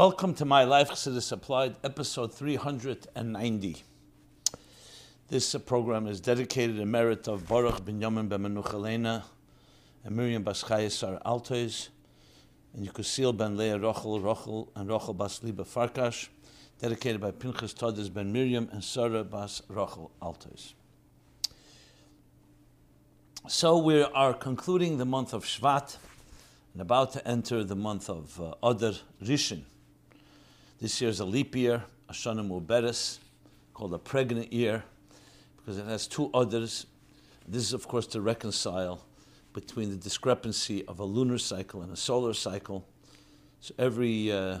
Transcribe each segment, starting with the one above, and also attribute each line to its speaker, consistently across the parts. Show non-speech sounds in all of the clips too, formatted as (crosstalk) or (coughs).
Speaker 1: Welcome to My Life Chassidus Applied, episode 390. This program is dedicated in merit of Baruch ben Yamin ben Menuchalena and Miriam Baschayesar Altois, and Yukusil ben Leah Rochel Rochel and Rochel Bas Liba Farkash, dedicated by Pinchas Todes ben Miriam and Sarah Bas Rochel. So we are concluding the month of Shvat and about to enter the month of uh, Adar Rishon. This year is a leap year, Shana Muberes, called a pregnant year, because it has two others. This is, of course, to reconcile between the discrepancy of a lunar cycle and a solar cycle. So every uh,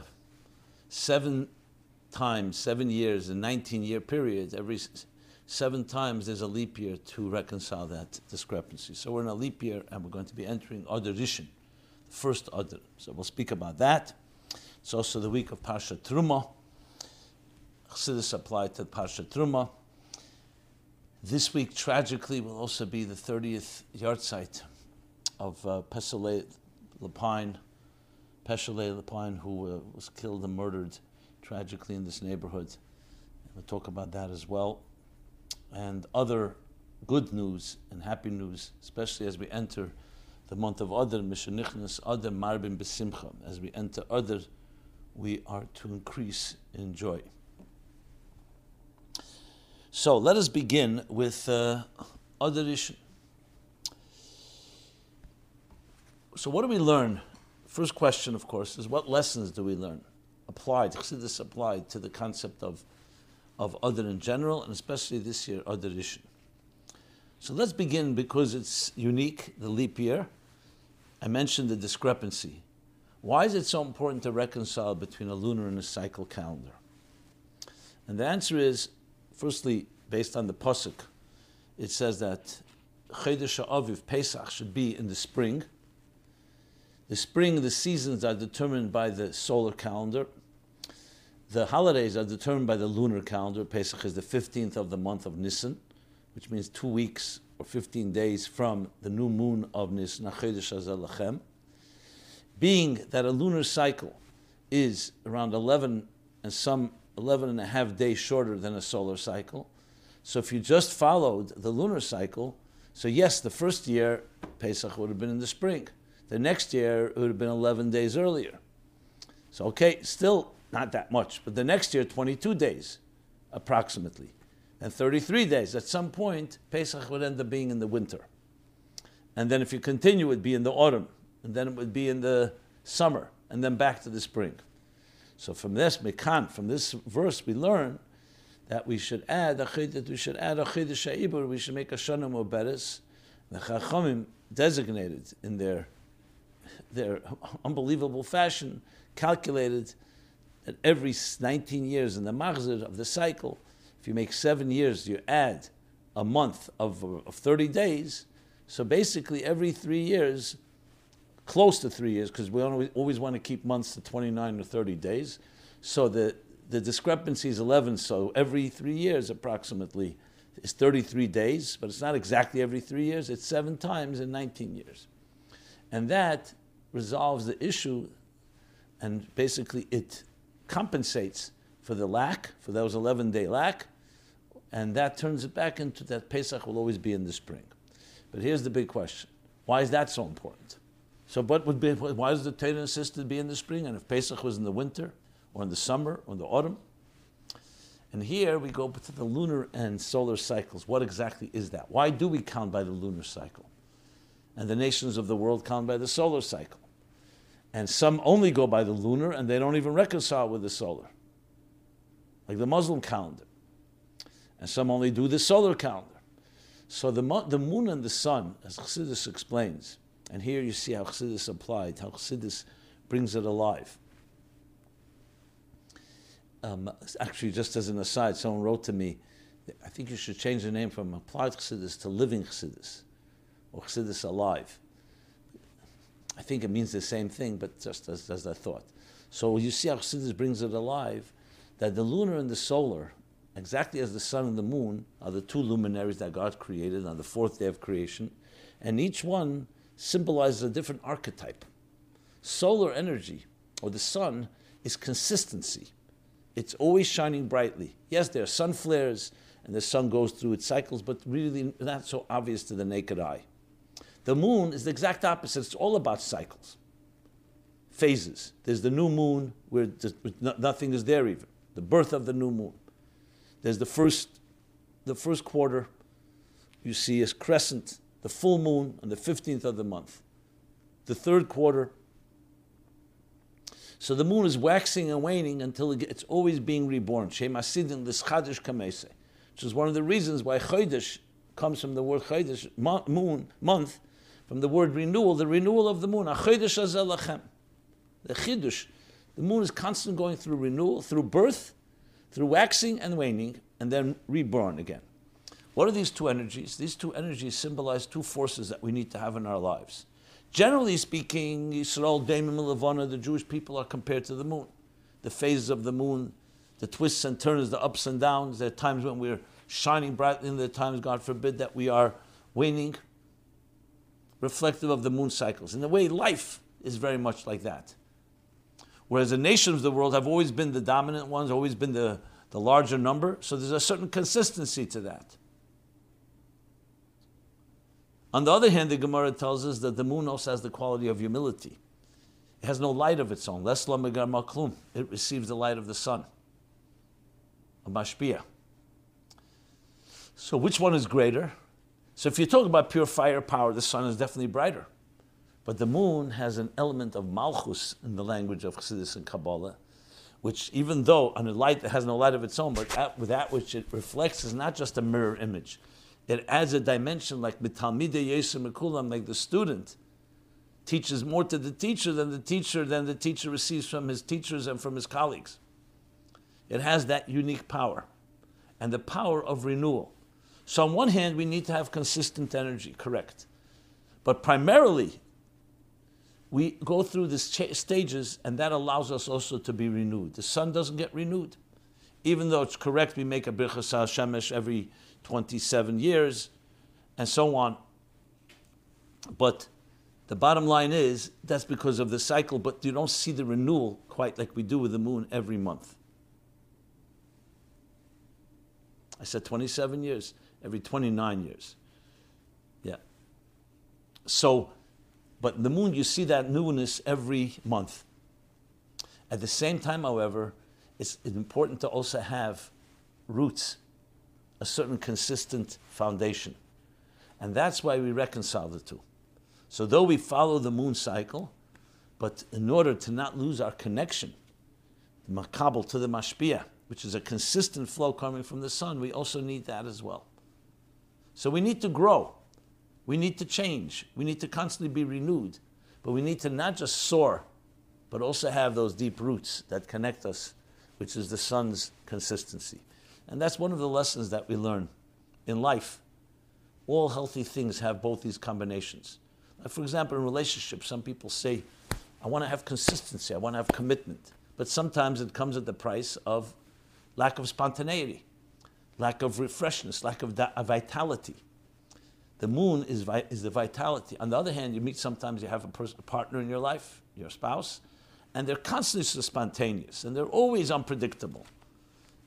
Speaker 1: seven times, seven years, a 19 year period, every seven times there's a leap year to reconcile that discrepancy. So we're in a leap year and we're going to be entering Adar the first Adar. So we'll speak about that. It's also the week of Parsha Truma. Chassidus applied to Parsha Truma. This week, tragically, will also be the 30th yahrzeit of uh, Pesale Lapine, Pesale Lapine, who uh, was killed and murdered tragically in this neighborhood. We'll talk about that as well. And other good news and happy news, especially as we enter the month of Adar, Mishanichnas Adar Marbin Besimcha, as we enter Adar we are to increase in joy. So let us begin with uh, Adar Rishon. So what do we learn? First question, of course, is what lessons do we learn? Applied, this applied to the concept of, of Adar in general, and especially this year, Adar Rishon. So let's begin because it's unique, the leap year. I mentioned the discrepancy why is it so important to reconcile between a lunar and a cycle calendar? And the answer is, firstly, based on the pasuk, it says that Chedesh Aviv Pesach should be in the spring. The spring, the seasons are determined by the solar calendar. The holidays are determined by the lunar calendar. Pesach is the 15th of the month of Nisan, which means two weeks or 15 days from the new moon of Nisan, Chedesh Lachem being that a lunar cycle is around 11 and some 11 and a half days shorter than a solar cycle. So if you just followed the lunar cycle, so yes, the first year Pesach would have been in the spring. The next year it would have been 11 days earlier. So okay, still not that much, but the next year 22 days approximately. And 33 days. At some point, Pesach would end up being in the winter. And then if you continue, it would be in the autumn and then it would be in the summer, and then back to the spring. So from this mekan, from this verse, we learn that we should add a we should add a chiddush we should make a shana muberes. The chachamim designated in their their unbelievable fashion, calculated that every 19 years in the machzor of the cycle, if you make seven years, you add a month of, of 30 days. So basically, every three years, close to three years, because we always want to keep months to 29 or 30 days. So the, the discrepancy is 11, so every three years approximately is 33 days, but it's not exactly every three years, it's seven times in 19 years. And that resolves the issue, and basically it compensates for the lack, for those 11 day lack, and that turns it back into that Pesach will always be in the spring. But here's the big question why is that so important? So, what would be, why does the Torah insist be in the spring? And if Pesach was in the winter, or in the summer, or in the autumn? And here we go to the lunar and solar cycles. What exactly is that? Why do we count by the lunar cycle? And the nations of the world count by the solar cycle. And some only go by the lunar and they don't even reconcile with the solar, like the Muslim calendar. And some only do the solar calendar. So the, the moon and the sun, as Chassidus explains, and here you see how Chassidus applied, how Chassidus brings it alive. Um, actually, just as an aside, someone wrote to me, I think you should change the name from applied Chassidus to living Chassidus, or Chassidus alive. I think it means the same thing, but just as, as I thought. So you see how Chassidus brings it alive, that the lunar and the solar, exactly as the sun and the moon, are the two luminaries that God created on the fourth day of creation, and each one symbolizes a different archetype. Solar energy, or the sun, is consistency. It's always shining brightly. Yes, there are sun flares and the sun goes through its cycles, but really not so obvious to the naked eye. The moon is the exact opposite. It's all about cycles, phases. There's the new moon where nothing is there even, the birth of the new moon. There's the first, the first quarter, you see as crescent, the full moon on the 15th of the month. The third quarter, so the moon is waxing and waning until it's always being reborn. Which is one of the reasons why Chodesh comes from the word Chodesh, moon, month, from the word renewal, the renewal of the moon. The Chidush, the moon is constantly going through renewal, through birth, through waxing and waning, and then reborn again. What are these two energies? These two energies symbolize two forces that we need to have in our lives. Generally speaking, Yisrael, Damim, Levana, the Jewish people are compared to the moon. The phases of the moon, the twists and turns, the ups and downs. There are times when we're shining brightly, and there are times, God forbid, that we are waning, reflective of the moon cycles. In a way, life is very much like that. Whereas the nations of the world have always been the dominant ones, always been the, the larger number, so there's a certain consistency to that. On the other hand, the Gemara tells us that the moon also has the quality of humility. It has no light of its own. It receives the light of the sun. Mashpia. So which one is greater? So if you talk about pure firepower, the sun is definitely brighter. But the moon has an element of malchus in the language of Chassidus and Kabbalah, which even though on a light that has no light of its own, but that, with that which it reflects is not just a mirror image it adds a dimension like like the student teaches more to the teacher than the teacher than the teacher receives from his teachers and from his colleagues. It has that unique power and the power of renewal. So on one hand, we need to have consistent energy, correct. But primarily, we go through these stages, and that allows us also to be renewed. The sun doesn't get renewed. Even though it's correct, we make a birchas shemesh every 27 years, and so on. But the bottom line is that's because of the cycle, but you don't see the renewal quite like we do with the moon every month. I said 27 years, every 29 years. Yeah. So, but the moon, you see that newness every month. At the same time, however, it's important to also have roots a certain consistent foundation. And that's why we reconcile the two. So, though we follow the moon cycle, but in order to not lose our connection, the makabel to the mashpia, which is a consistent flow coming from the sun, we also need that as well. So, we need to grow. We need to change. We need to constantly be renewed. But we need to not just soar, but also have those deep roots that connect us, which is the sun's consistency. And that's one of the lessons that we learn in life. All healthy things have both these combinations. For example, in relationships, some people say, I want to have consistency, I want to have commitment. But sometimes it comes at the price of lack of spontaneity, lack of refreshness, lack of vitality. The moon is, vi- is the vitality. On the other hand, you meet sometimes you have a, pers- a partner in your life, your spouse, and they're constantly spontaneous and they're always unpredictable.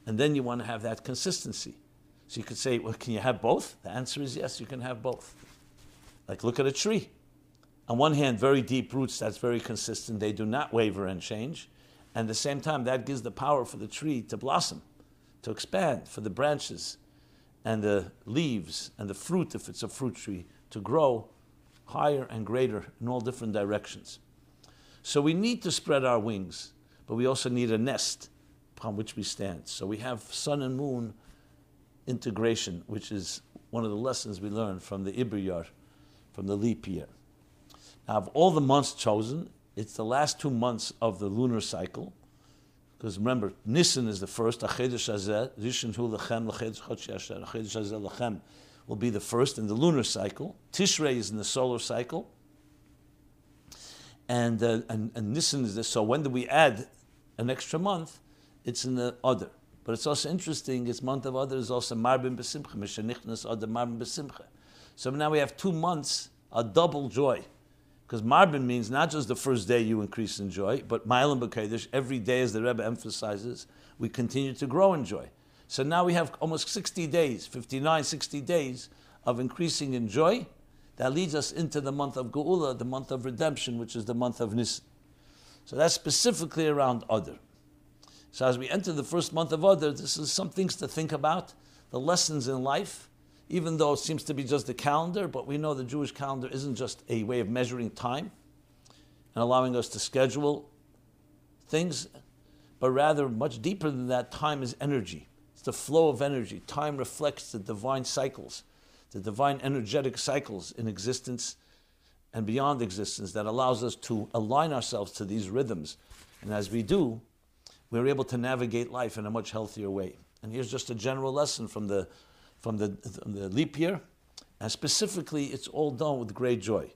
Speaker 1: And then you want to have that consistency. So you could say, well, can you have both? The answer is yes, you can have both. Like look at a tree. On one hand, very deep roots, that's very consistent. They do not waver and change. And at the same time, that gives the power for the tree to blossom, to expand, for the branches and the leaves and the fruit, if it's a fruit tree, to grow higher and greater in all different directions. So we need to spread our wings, but we also need a nest upon which we stand. So we have sun and moon integration, which is one of the lessons we learned from the Ibriyar, from the leap year. Now, of all the months chosen, it's the last two months of the lunar cycle. Because remember, Nisan is the first, will be the first in the lunar cycle. Tishrei is in the solar cycle. And, uh, and, and Nisan is this. So when do we add an extra month? It's in the other. But it's also interesting, it's month of other is also Marbin Besimcha, Mishanichnas Other Marbin Besimcha. So now we have two months, a double joy. Because Marbin means not just the first day you increase in joy, but Mailam B'Kedesh, every day, as the Rebbe emphasizes, we continue to grow in joy. So now we have almost 60 days, 59, 60 days of increasing in joy. That leads us into the month of Geula, the month of redemption, which is the month of Nisan. So that's specifically around Adar. So as we enter the first month of Adar, this is some things to think about, the lessons in life, even though it seems to be just a calendar, but we know the Jewish calendar isn't just a way of measuring time and allowing us to schedule things, but rather much deeper than that, time is energy. It's the flow of energy. Time reflects the divine cycles, the divine energetic cycles in existence and beyond existence that allows us to align ourselves to these rhythms. And as we do, we're able to navigate life in a much healthier way. And here's just a general lesson from the, from the, the leap year. And specifically, it's all done with great joy.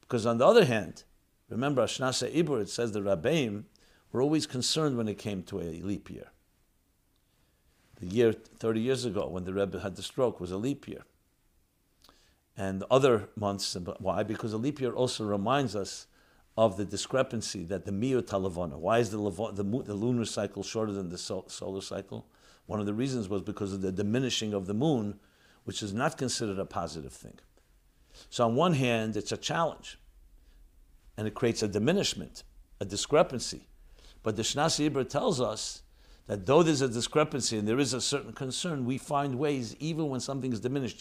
Speaker 1: Because on the other hand, remember, Ashnasa Ibur, it says the Rabbeim were always concerned when it came to a leap year. The year 30 years ago, when the Rebbe had the stroke, was a leap year. And other months, why? Because a leap year also reminds us of the discrepancy that the Miyut Talavana. Why is the, the, the, lunar cycle shorter than the solar cycle? One of the reasons was because of the diminishing of the moon, which is not considered a positive thing. So, on one hand, it's a challenge, and it creates a diminishment, a discrepancy. But the Shnasi Ibra tells us that though there's a discrepancy and there is a certain concern, we find ways, even when something is diminished.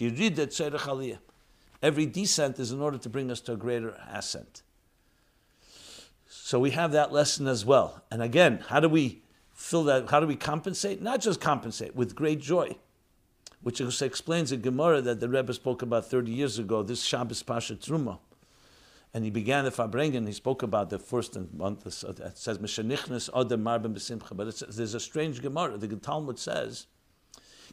Speaker 1: Every descent is in order to bring us to a greater ascent. So we have that lesson as well. And again, how do we fill that? How do we compensate? Not just compensate, with great joy, which explains in Gemara that the Rebbe spoke about 30 years ago, this Shabbos Pasha Truma. And he began the Farbrengen, he spoke about the first month, it says, Mishanichnas Odem Marbim Besimcha. But there's a strange Gemara. The Talmud says,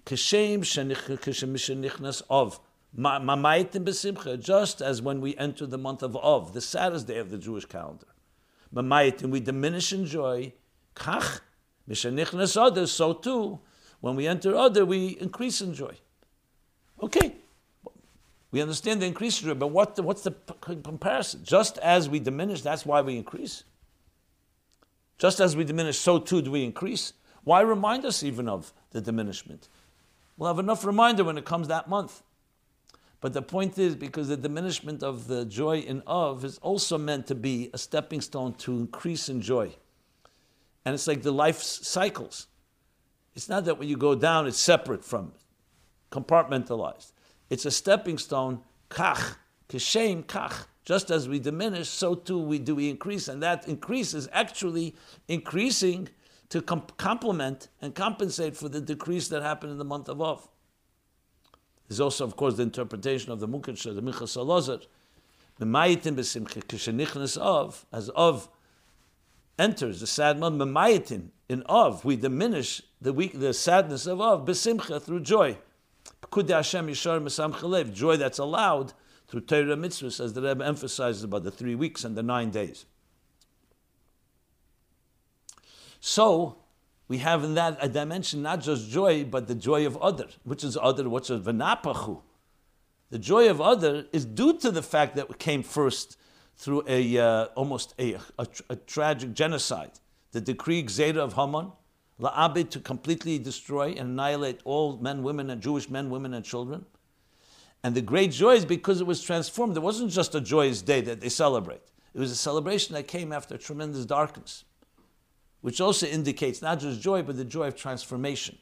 Speaker 1: Kishem Mishanichnas of Mamaytim Besimcha, just as when we enter the month of Of, the saddest day of the Jewish calendar and we diminish in joy, kach, mishanichnas others, so too, when we enter other, we increase in joy. Okay, we understand the increase in joy, but what what's the comparison? Just as we diminish, that's why we increase. Just as we diminish, so too do we increase. Why remind us even of the diminishment? We'll have enough reminder when it comes that month. But the point is, because the diminishment of the joy in of is also meant to be a stepping stone to increase in joy. And it's like the life cycles. It's not that when you go down, it's separate from compartmentalized. It's a stepping stone, kach, kishem kach. Just as we diminish, so too we do we increase. And that increase is actually increasing to complement and compensate for the decrease that happened in the month of Av. There's also, of course, the interpretation of the Mukadsha, the Minchas Elazar. Memayitin b'simcha, k'shenichnas of, as of enters the sad month, memayitin, in of, we diminish the weak, the sadness of of, b'simcha, through joy. Kudei Hashem yishar mesam joy that's allowed through Torah mitzvahs, as the Rebbe emphasizes about the three weeks and the nine days. So, we have in that a dimension not just joy, but the joy of other, which is other, what's a v'napachu. The joy of other is due to the fact that we came first through a uh, almost a, a, a, tragic genocide, the decree Gzeda of Haman, la'abed to completely destroy and annihilate all men, women, and Jewish men, women, and children. And the great joy is because it was transformed. It wasn't just a joyous day that they celebrate. It was a celebration that came after tremendous darkness which also indicates not just joy, but the joy of transformation,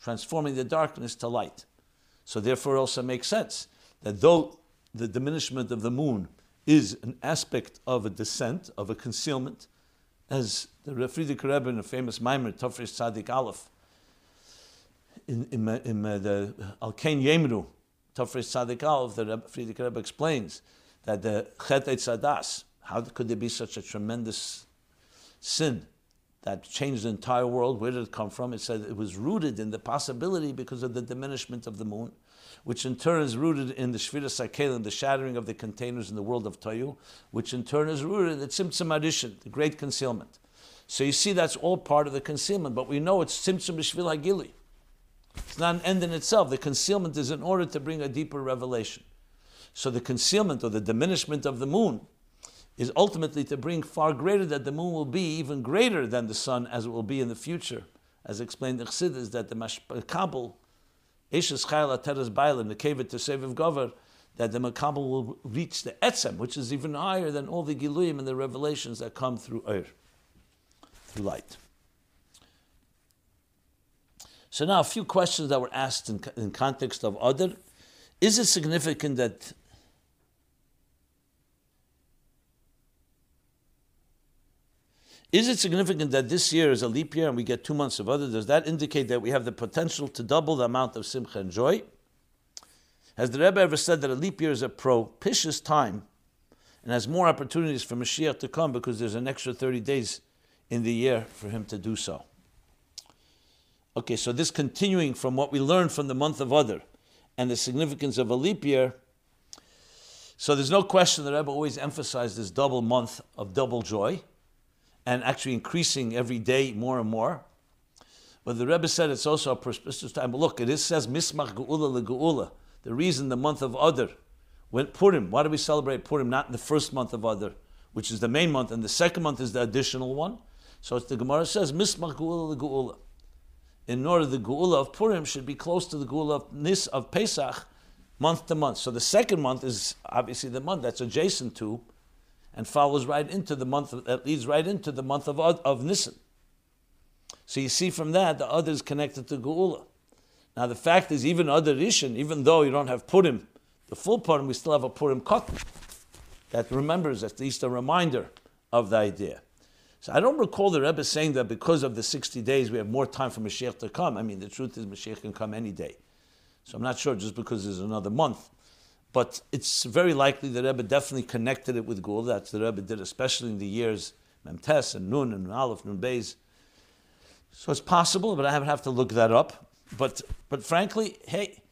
Speaker 1: transforming the darkness to light. So therefore, it also makes sense that though the diminishment of the moon is an aspect of a descent, of a concealment, as the Frierdiker Rebbe in a famous Maimer, Tofrish Tzadik Aleph, in, in, in uh, the Alkein Yemru, Tofrish Tzadik Aleph, the Frierdiker Rebbe explains that the Chet Sadas, how could there be such a tremendous sin that changed the entire world. Where did it come from? It said it was rooted in the possibility because of the diminishment of the moon, which in turn is rooted in the Shvira Sakelim, the shattering of the containers in the world of Tohu, which in turn is rooted in the Tzimtzum HaRishon, the great concealment. So you see, that's all part of the concealment, but we know it's Tzimtzum B'Shvil Hagili. It's not an end in itself. The concealment is in order to bring a deeper revelation. So the concealment or the diminishment of the moon is ultimately to bring far greater that the moon will be even greater than the sun as it will be in the future. As explained in Chassidus, that the Makabel, Eshes Chayla Teres Bailim, the Kevet to save of Gover, that the Makabel will reach the Etzem, which is even higher than all the Giluyim and the revelations that come through Eir, through light. So now a few questions that were asked in, in context of Adar. Is it significant that Is it significant that this year is a leap year and we get two months of other? Does that indicate that we have the potential to double the amount of simcha and joy? Has the Rebbe ever said that a leap year is a propitious time and has more opportunities for Mashiach to come because there's an extra 30 days in the year for him to do so? Okay, so this continuing from what we learned from the month of Adar and the significance of a leap year. So there's no question that Rebbe always emphasized this double month of double joy and actually increasing every day more and more. But the Rebbe said it's also a prosperous time. But look, it is, says Mismach Geula Geula. The reason the month of Adar went Purim. Why do we celebrate Purim not in the first month of Adar, which is the main month, and the second month is the additional one? So it's the Gemara says Mismach Geula Geula. In order, the Geula of Purim should be close to the Geula of Nis of Pesach, month to month. So the second month is obviously the month that's adjacent to and follows right into the month of, that leads right into the month of of Nisan. So you see from that the other is connected to Geula. Now the fact is, even other Rishon, even though you don't have Purim, the full Purim, we still have a Purim Katan that remembers at least a reminder of the idea. So I don't recall the Rebbe saying that because of the 60 days we have more time for Mashiach to come. I mean, the truth is Mashiach can come any day. So I'm not sure just because there's another month. But it's very likely the Rebbe definitely connected it with Gul. That's the Rebbe did, especially in the years Memtes and Nun and Aleph, Nun Beis. So it's possible, but I would have to look that up. But but frankly, hey,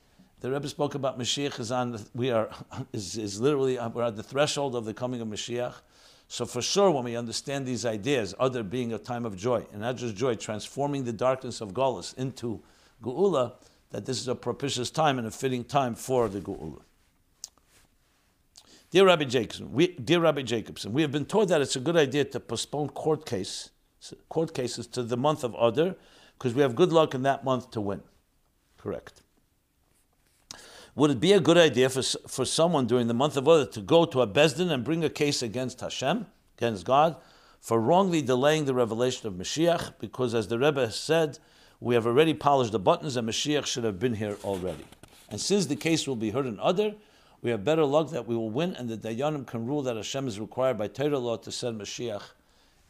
Speaker 1: the Rebbe spoke about Mashiach is on. We are (laughs) is, is literally uh, we're at the threshold of the coming of Mashiach. So for sure, when we understand these ideas, other being a time of joy, and not just joy, transforming the darkness of Golis into Geula, that this is a propitious time and a fitting time for the Geula. Dear Rabbi Jacobson, we, dear Rabbi Jacobson, we have been told that it's a good idea to postpone court case, court cases to the month of Adar because we have good luck in that month to win. Correct. Would it be a good idea for, for someone during the month of Adar to go to a Besdin and bring a case against Hashem, against God, for wrongly delaying the revelation of Mashiach? Because as the Rebbe has said, we have already polished the buttons and Mashiach should have been here already. And since the case will be heard in Adar, we have better luck that we will win, and the Dayanim can rule that Hashem is required by Torah law to send Mashiach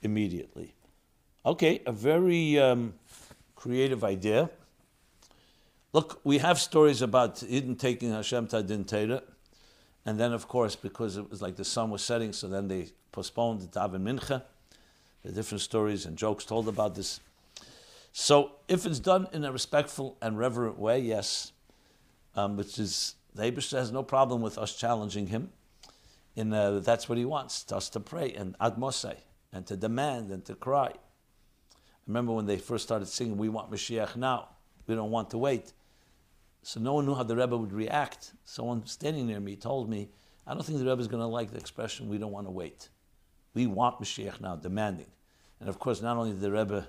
Speaker 1: immediately. Okay, a very um, creative idea. Look, we have stories about Eden taking Hashem to Din Torah, and then, of course, because it was like the sun was setting, so then they postponed the Daven Mincha. There are different stories and jokes told about this. So, if it's done in a respectful and reverent way, yes, um, which is the Abishter has no problem with us challenging him. In uh, that's what he wants us to pray and admosai and to demand and to cry. Remember when they first started singing, "We want Mashiach now. We don't want to wait." So no one knew how the Rebbe would react. Someone standing near me told me, "I don't think the Rebbe is going to like the expression. We don't want to wait. We want Mashiach now, demanding." And of course, not only did the Rebbe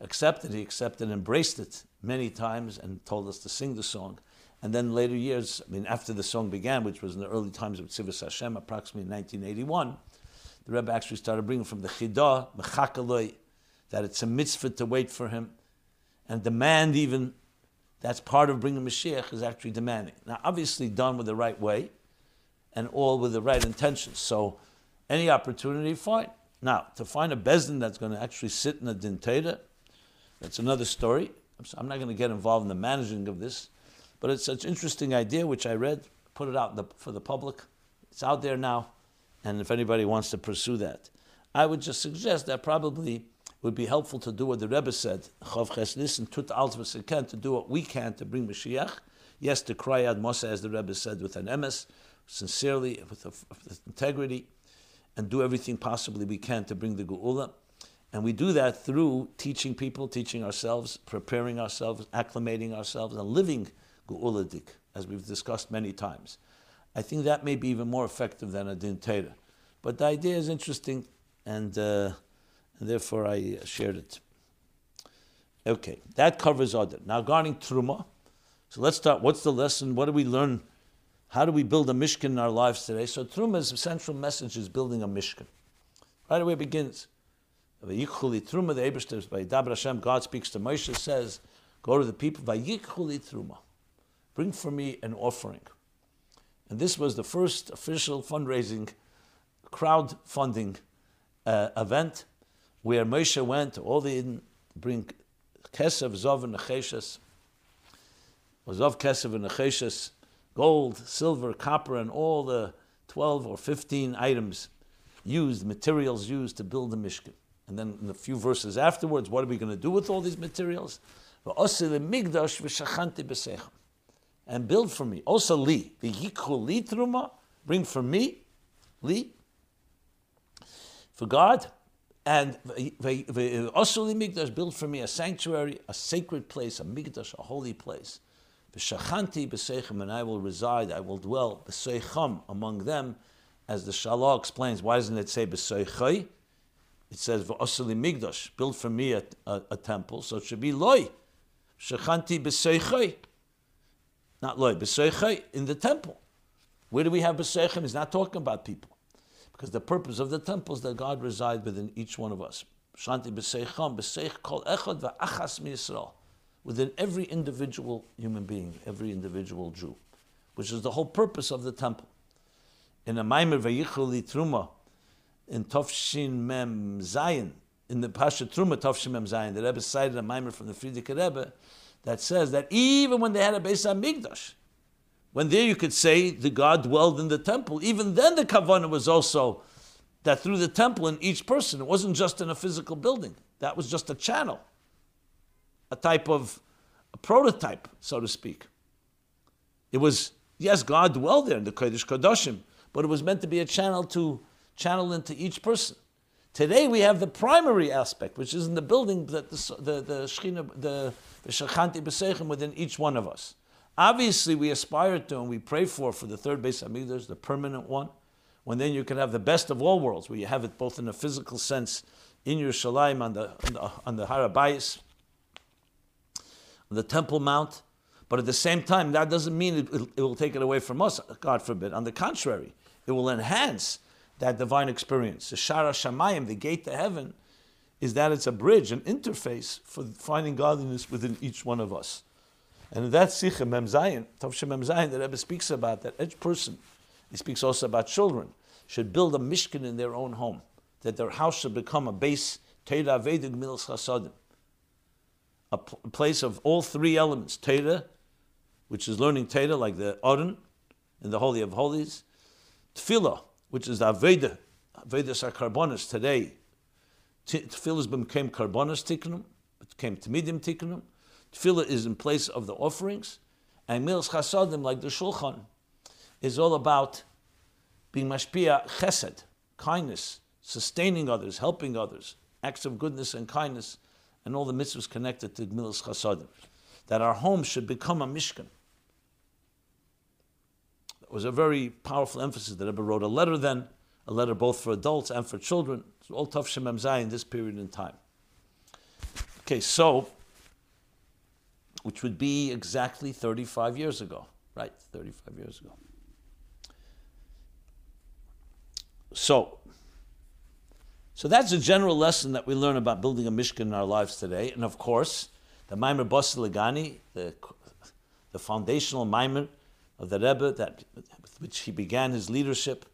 Speaker 1: accept it, he accepted and embraced it many times and told us to sing the song. And then later years, I mean, after the song began, which was in the early times of Tzivus Hashem, approximately in 1981, the Rebbe actually started bringing from the Chidah, Mechakaloi, that it's a mitzvah to wait for him and demand even. That's part of bringing Mashiach is actually demanding. Now, obviously done with the right way and all with the right intentions. So, any opportunity, fine. Now, to find a bezdin that's going to actually sit in a dinteta, that's another story. I'm not going to get involved in the managing of this. But it's such an interesting idea, which I read, put it out the, for the public. It's out there now, and if anybody wants to pursue that, I would just suggest that probably would be helpful to do what the Rebbe said, listen, tut can to do what we can to bring Mashiach. Yes, to cry out Moshe, as the Rebbe said, with an emes, sincerely, with, a, with integrity, and do everything possibly we can to bring the Geula. And we do that through teaching people, teaching ourselves, preparing ourselves, acclimating ourselves, and living Geuladik, as we've discussed many times. I think that may be even more effective than a din Torah. But the idea is interesting, and, uh, and therefore I shared it. Okay, that covers Adar. Now, regarding Truma, so let's start. What's the lesson? What do we learn? How do we build a Mishkan in our lives today? So, Truma's central message is building a Mishkan. Right away it begins. Truma, the Aibershter's, by Dabra Hashem, God speaks to Moshe, says, Go to the people, Vayikhuli Truma. Bring for me an offering. And this was the first official fundraising, crowdfunding uh, event where Moshe went, all the bring Kesev, Zov, and Necheshes, Zov, Kesev, and Necheshes, gold, silver, copper, and all the 12 or 15 items used, materials used to build the Mishkan. And then in a few verses afterwards, what are we going to do with all these materials? And build for me. Also li. li truma. Bring for me. Li. For God and Osuli Migdash, build for me a sanctuary, a sacred place, a Migdash, a holy place. V'shachanti b'seichem, and I will reside, I will dwell b'seicham among them, as the Shalah explains. Why doesn't it say b'seichai? It says v'osuli Migdash, build for me a, a, a, temple, so it should be loy. Shachanti b'seichai. Not loy, b'seichai, in the temple. Where do we have b'seichem? He's not talking about people. Because the purpose of the temple is that God resides within each one of us. Shanti b'seicham, b'seich kol echad v'achas mi'Yisrael. Within every individual human being, every individual Jew. Which is the whole purpose of the temple. In a Maimer Vayichuli Truma, in Tovshin Mem Zayin, in the Pasha Truma Tovshin Mem Zayin, the Rebbe cited a Maimer from the Frierdiker Rebbe that says that even when they had a Beis HaMikdash, when there you could say the God dwelled in the temple, even then the kavanah was also that through the temple in each person, it wasn't just in a physical building. That was just a channel, a type of a prototype, so to speak. It was, yes, God dwelled there in the Kodesh Kodashim, but it was meant to be a channel to channel into each person. Today we have the primary aspect, which is in the building that the the the the the shachanti within each one of us. Obviously, we aspire to and we pray for for the third Beis Hamikdash, the permanent one, when then you can have the best of all worlds, where you have it both in a physical sense in Yerushalayim on the on the, on the Harabayis, on the Temple Mount, but at the same time, that doesn't mean it, it, will take it away from us. God forbid. On the contrary, it will enhance that divine experience. The Shara Shamayim, the gate to heaven, is that it's a bridge, an interface for finding godliness within each one of us. And in that Sikha Mem Zayin, Tavshem Mem Zayin, the Rebbe speaks about that each person, he speaks also about children, should build a mishkan in their own home, that their house should become a base, Teira Vedig Milas Chasadim, a, place of all three elements, Teira, which is learning Teira, like the Aron, in the Holy of Holies, Tefillah, which is the Aveda, Vedas are today. Tefillah became carbonas tikkunum, became temidim tikkunum, Tefillah is in place of the offerings, and Milas Chasadim, like the Shulchan, is all about being mashpia chesed, kindness, sustaining others, helping others, acts of goodness and kindness, and all the mitzvahs connected to Milas Chasadim. That our home should become a mishkan. That was a very powerful emphasis. The Rebbe wrote a letter then, a letter both for adults and for children. All tough Shemem in this period in time. Okay, so which would be exactly 35 years ago, right? 35 years ago. So, so that's a general lesson that we learn about building a Mishkan in our lives today. And of course, the Maimer Basiligani, the, the foundational Maimer of the Rebbe, that, with which he began his leadership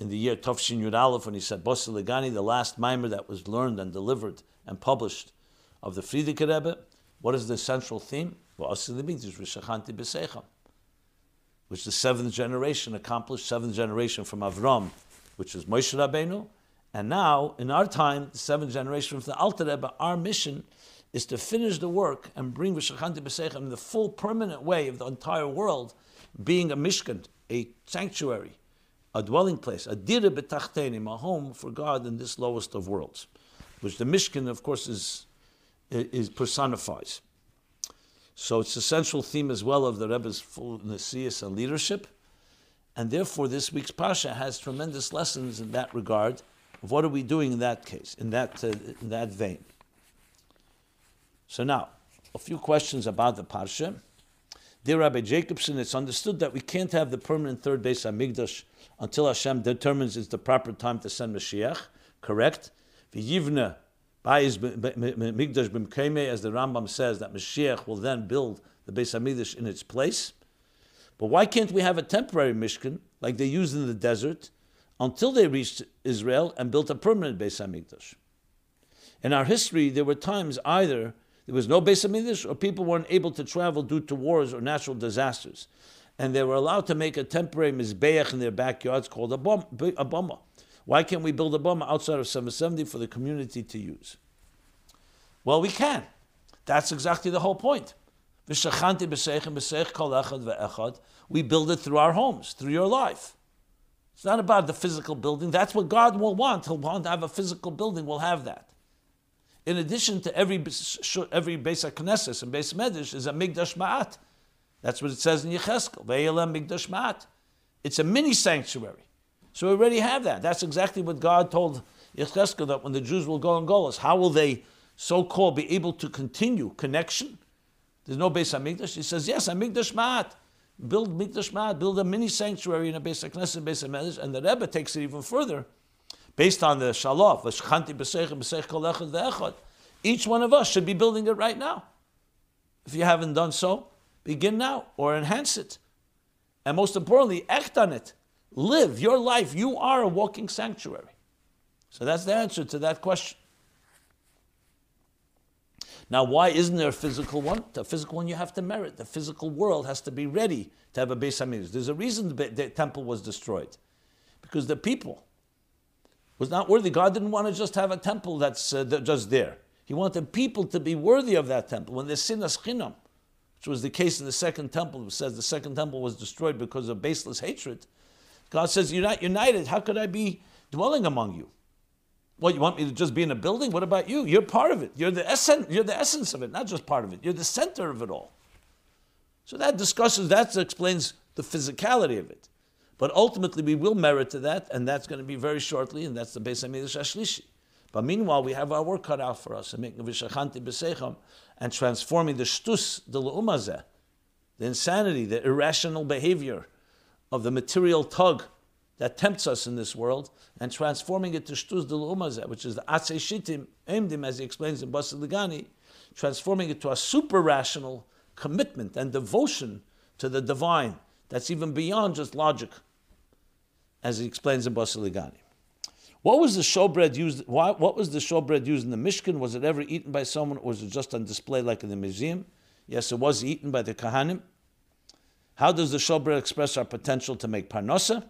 Speaker 1: in the year Tovshin Yud Aleph, when he said Basiligani, the last mimer that was learned and delivered and published of the Frierdiker Rebbe, what is the central theme? Which the seventh generation accomplished, seventh generation from Avram, which is Moshe Rabbeinu. And now, in our time, the seventh generation from the Alter Rebbe, our mission is to finish the work and bring V'shachanti B'seichem in the full permanent way of the entire world, being a mishkan, a sanctuary, a dwelling place, a dira b'tachtenim, a home for God in this lowest of worlds, which the mishkan, of course, is is personifies. So it's a central theme as well of the Rebbe's full Nasias and leadership. And therefore, this week's Pasha has tremendous lessons in that regard. Of what are we doing in that case, in that, uh, in that vein? So now, a few questions about the Parsha. Dear Rabbi Jacobson, it's understood that we can't have the permanent third Beis Hamikdash until Hashem determines it's the proper time to send Mashiach. Correct? V'yivna Bayis Migdash b'mkeme, as the Rambam says, that Mashiach will then build the Beis Hamikdash in its place. But why can't we have a temporary Mishkan like they used in the desert until they reached Israel and built a permanent Beis Hamikdash? In our history, there were times either there was no Beis Hamikdash or people weren't able to travel due to wars or natural disasters, and they were allowed to make a temporary mizbeach in their backyards called a bama. Why can't we build a bama outside of 770 for the community to use? Well, we can. That's exactly the whole point. We build it through our homes, through your life. It's not about the physical building. That's what God will want. He'll want to have a physical building. We'll have that. In addition to every every Beis Knesset and Beis Medrash is a Migdash Ma'at. That's what it says in Yecheskel. It's a mini sanctuary. So we already have that. That's exactly what God told Yecheskel that when the Jews will go and Golas, how will they so-called be able to continue connection? There's no Beis Hamikdash. He says, yes, Hamikdash Ma'at. Build Mikdash Ma'at, build a mini sanctuary in a Beis Knesset, Beis Hamikdash, and the Rebbe takes it even further, based on the V'shchanti B'seich B'seich Echad Each one of us should be building it right now. If you haven't done so, begin now or enhance it. And most importantly, act on it. Live your life. You are a walking sanctuary. So that's the answer to that question. Now, why isn't there a physical one? The physical one you have to merit. The physical world has to be ready to have a Beis Hamikdash. There's a reason the, the temple was destroyed, because the people was not worthy. God didn't want to just have a temple that's uh, just there. He wanted people to be worthy of that temple. When the sinas chinam, which was the case in the second temple, says the second temple was destroyed because of baseless hatred. God says, You're not united. How could I be dwelling among you? Well, you want me to just be in a building? What about you? You're part of it. You're the essence, you're the essence of it, not just part of it. You're the center of it all. So that discusses, that explains the physicality of it. But ultimately, we will merit to that, and that's going to be very shortly, and that's the Beis Hamikdash Ashlishi. But meanwhile, we have our work cut out for us, and transforming the shtus, the le'umazeh, the insanity, the irrational behavior of the material tug that tempts us in this world and transforming it to shtuz del umazeh, which is the atzei shitim emdim, as he explains in Basiligani, transforming it to a super rational commitment and devotion to the divine that's even beyond just logic, as he explains in Basiligani. What was the showbread used? Why, what was the showbread used in the Mishkan? Was it ever eaten by someone, or was it just on display like in the museum? Yes, it was eaten by the Kahanim. How does the showbread express our potential to make parnosa?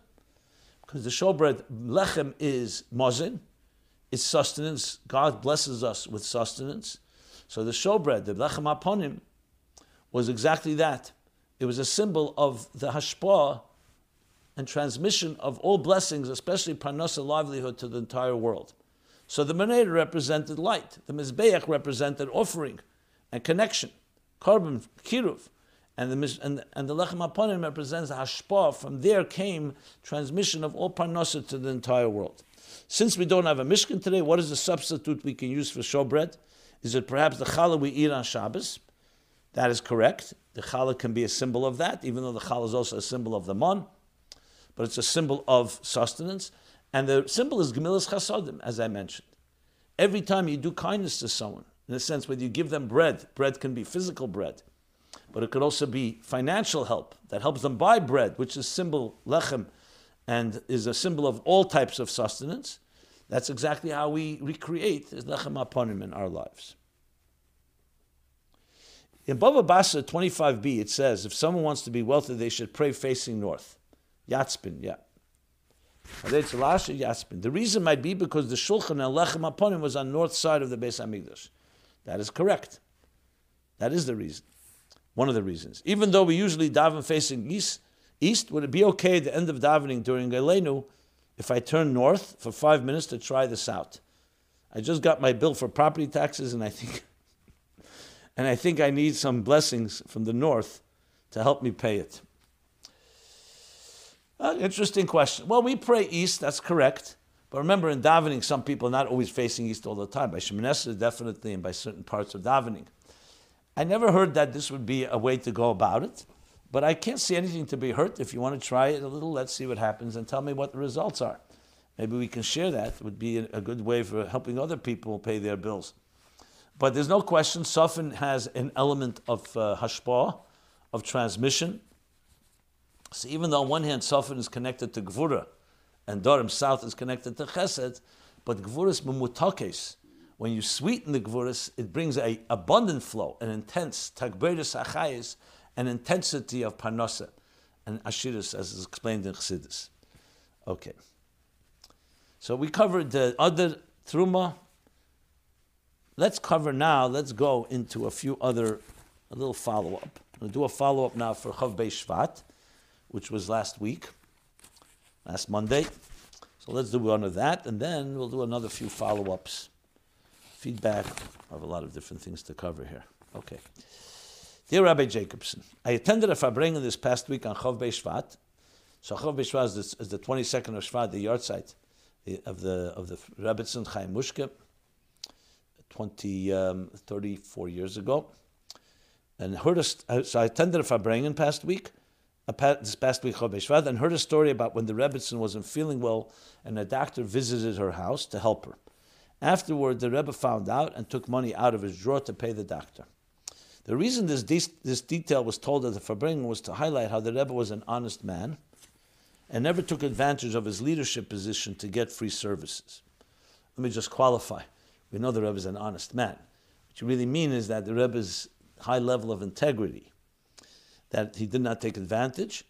Speaker 1: Because the showbread, lechem is mazin, it's sustenance. God blesses us with sustenance. So the showbread, the lechem aponim, was exactly that. It was a symbol of the hashpah and transmission of all blessings, especially parnosa livelihood, to the entire world. So the menorah represented light. The mizbeach represented offering and connection, carbon, kiruv and the and, and the lechem aponim represents hashpah. From there came transmission of all parnasa to the entire world. Since we don't have a mishkan today, what is the substitute we can use for showbread? Is it perhaps the challah we eat on Shabbos? That is correct. The challah can be a symbol of that, even though the challah is also a symbol of the mon, but it's a symbol of sustenance. And the symbol is gemilas chasodim, as I mentioned. Every time you do kindness to someone, in a sense, when you give them bread, bread can be physical bread, but it could also be financial help that helps them buy bread, which is symbol lechem and is a symbol of all types of sustenance. That's exactly how we recreate lechem aponim in our lives. In Baba Basra 25b, it says if someone wants to be wealthy, they should pray facing north. Yatspin, yeah. The reason might be because the Shulchan and Lechem Aponim was on north side of the Beis Hamikdash. That is correct. That is the reason. One of the reasons. Even though we usually daven facing east, east, would it be okay at the end of davening during Aleinu if I turn north for five minutes to try this out? I just got my bill for property taxes, and I think, (laughs) and I think I need some blessings from the north to help me pay it. Uh, interesting question. Well, we pray east, that's correct. But remember, in davening, some people are not always facing east all the time. By Shemoneh definitely, and by certain parts of davening. I never heard that this would be a way to go about it, but I can't see anything to be hurt. If you want to try it a little, let's see what happens and tell me what the results are. Maybe we can share that. It would be a good way for helping other people pay their bills. But there's no question, Sofin has an element of uh, hashpah, of transmission. So even though on one hand Sofin is connected to Gvura, and Dorim South is connected to Chesed, but Gvuris Mumutakes, when you sweeten the Gvuris, it brings a abundant flow, an intense Tagberis Achayis, an intensity of Parnasa and Ashiris, as is explained in Chassidus. Okay. So we covered the other Truma. Let's cover now, let's go into a few other, a little follow up. To do a follow up now for Chav Shvat, which was last week last Monday. So let's do one of that, and then we'll do another few follow ups, feedback. I have a lot of different things to cover here. Okay. Dear Rabbi Jacobson, I attended a Farbrengen this past week on Chav Shvat. So Chav Shvat is the, is the 22nd of Shvat, the yahrzeit of the of the Rebbetzin Chaya Mushka, 20, um, 34 years ago. And heard a, so I attended a Farbrengen past week this past week Chodesh and heard a story about when the Rebbetzin wasn't feeling well and a doctor visited her house to help her. Afterward, the Rebbe found out and took money out of his drawer to pay the doctor. The reason this, de- this detail was told at the Farbrengen was to highlight how the Rebbe was an honest man and never took advantage of his leadership position to get free services. Let me just qualify. We know the Rebbe is an honest man. What you really mean is that the Rebbe's high level of integrity that he did not take advantage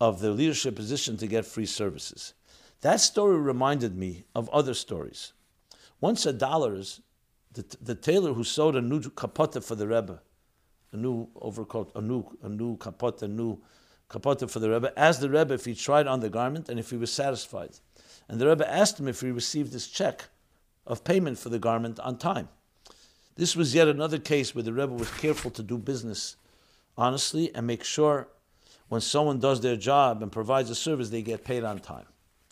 Speaker 1: of the leadership position to get free services. That story reminded me of other stories. Once at Dollars, the, the tailor who sewed a new kapota for the Rebbe, a new overcoat, a new, a new kapota, a new kapota for the Rebbe, asked the Rebbe if he tried on the garment and if he was satisfied. And the Rebbe asked him if he received his check of payment for the garment on time. This was yet another case where the Rebbe was careful to do business honestly and make sure when someone does their job and provides a service, they get paid on time.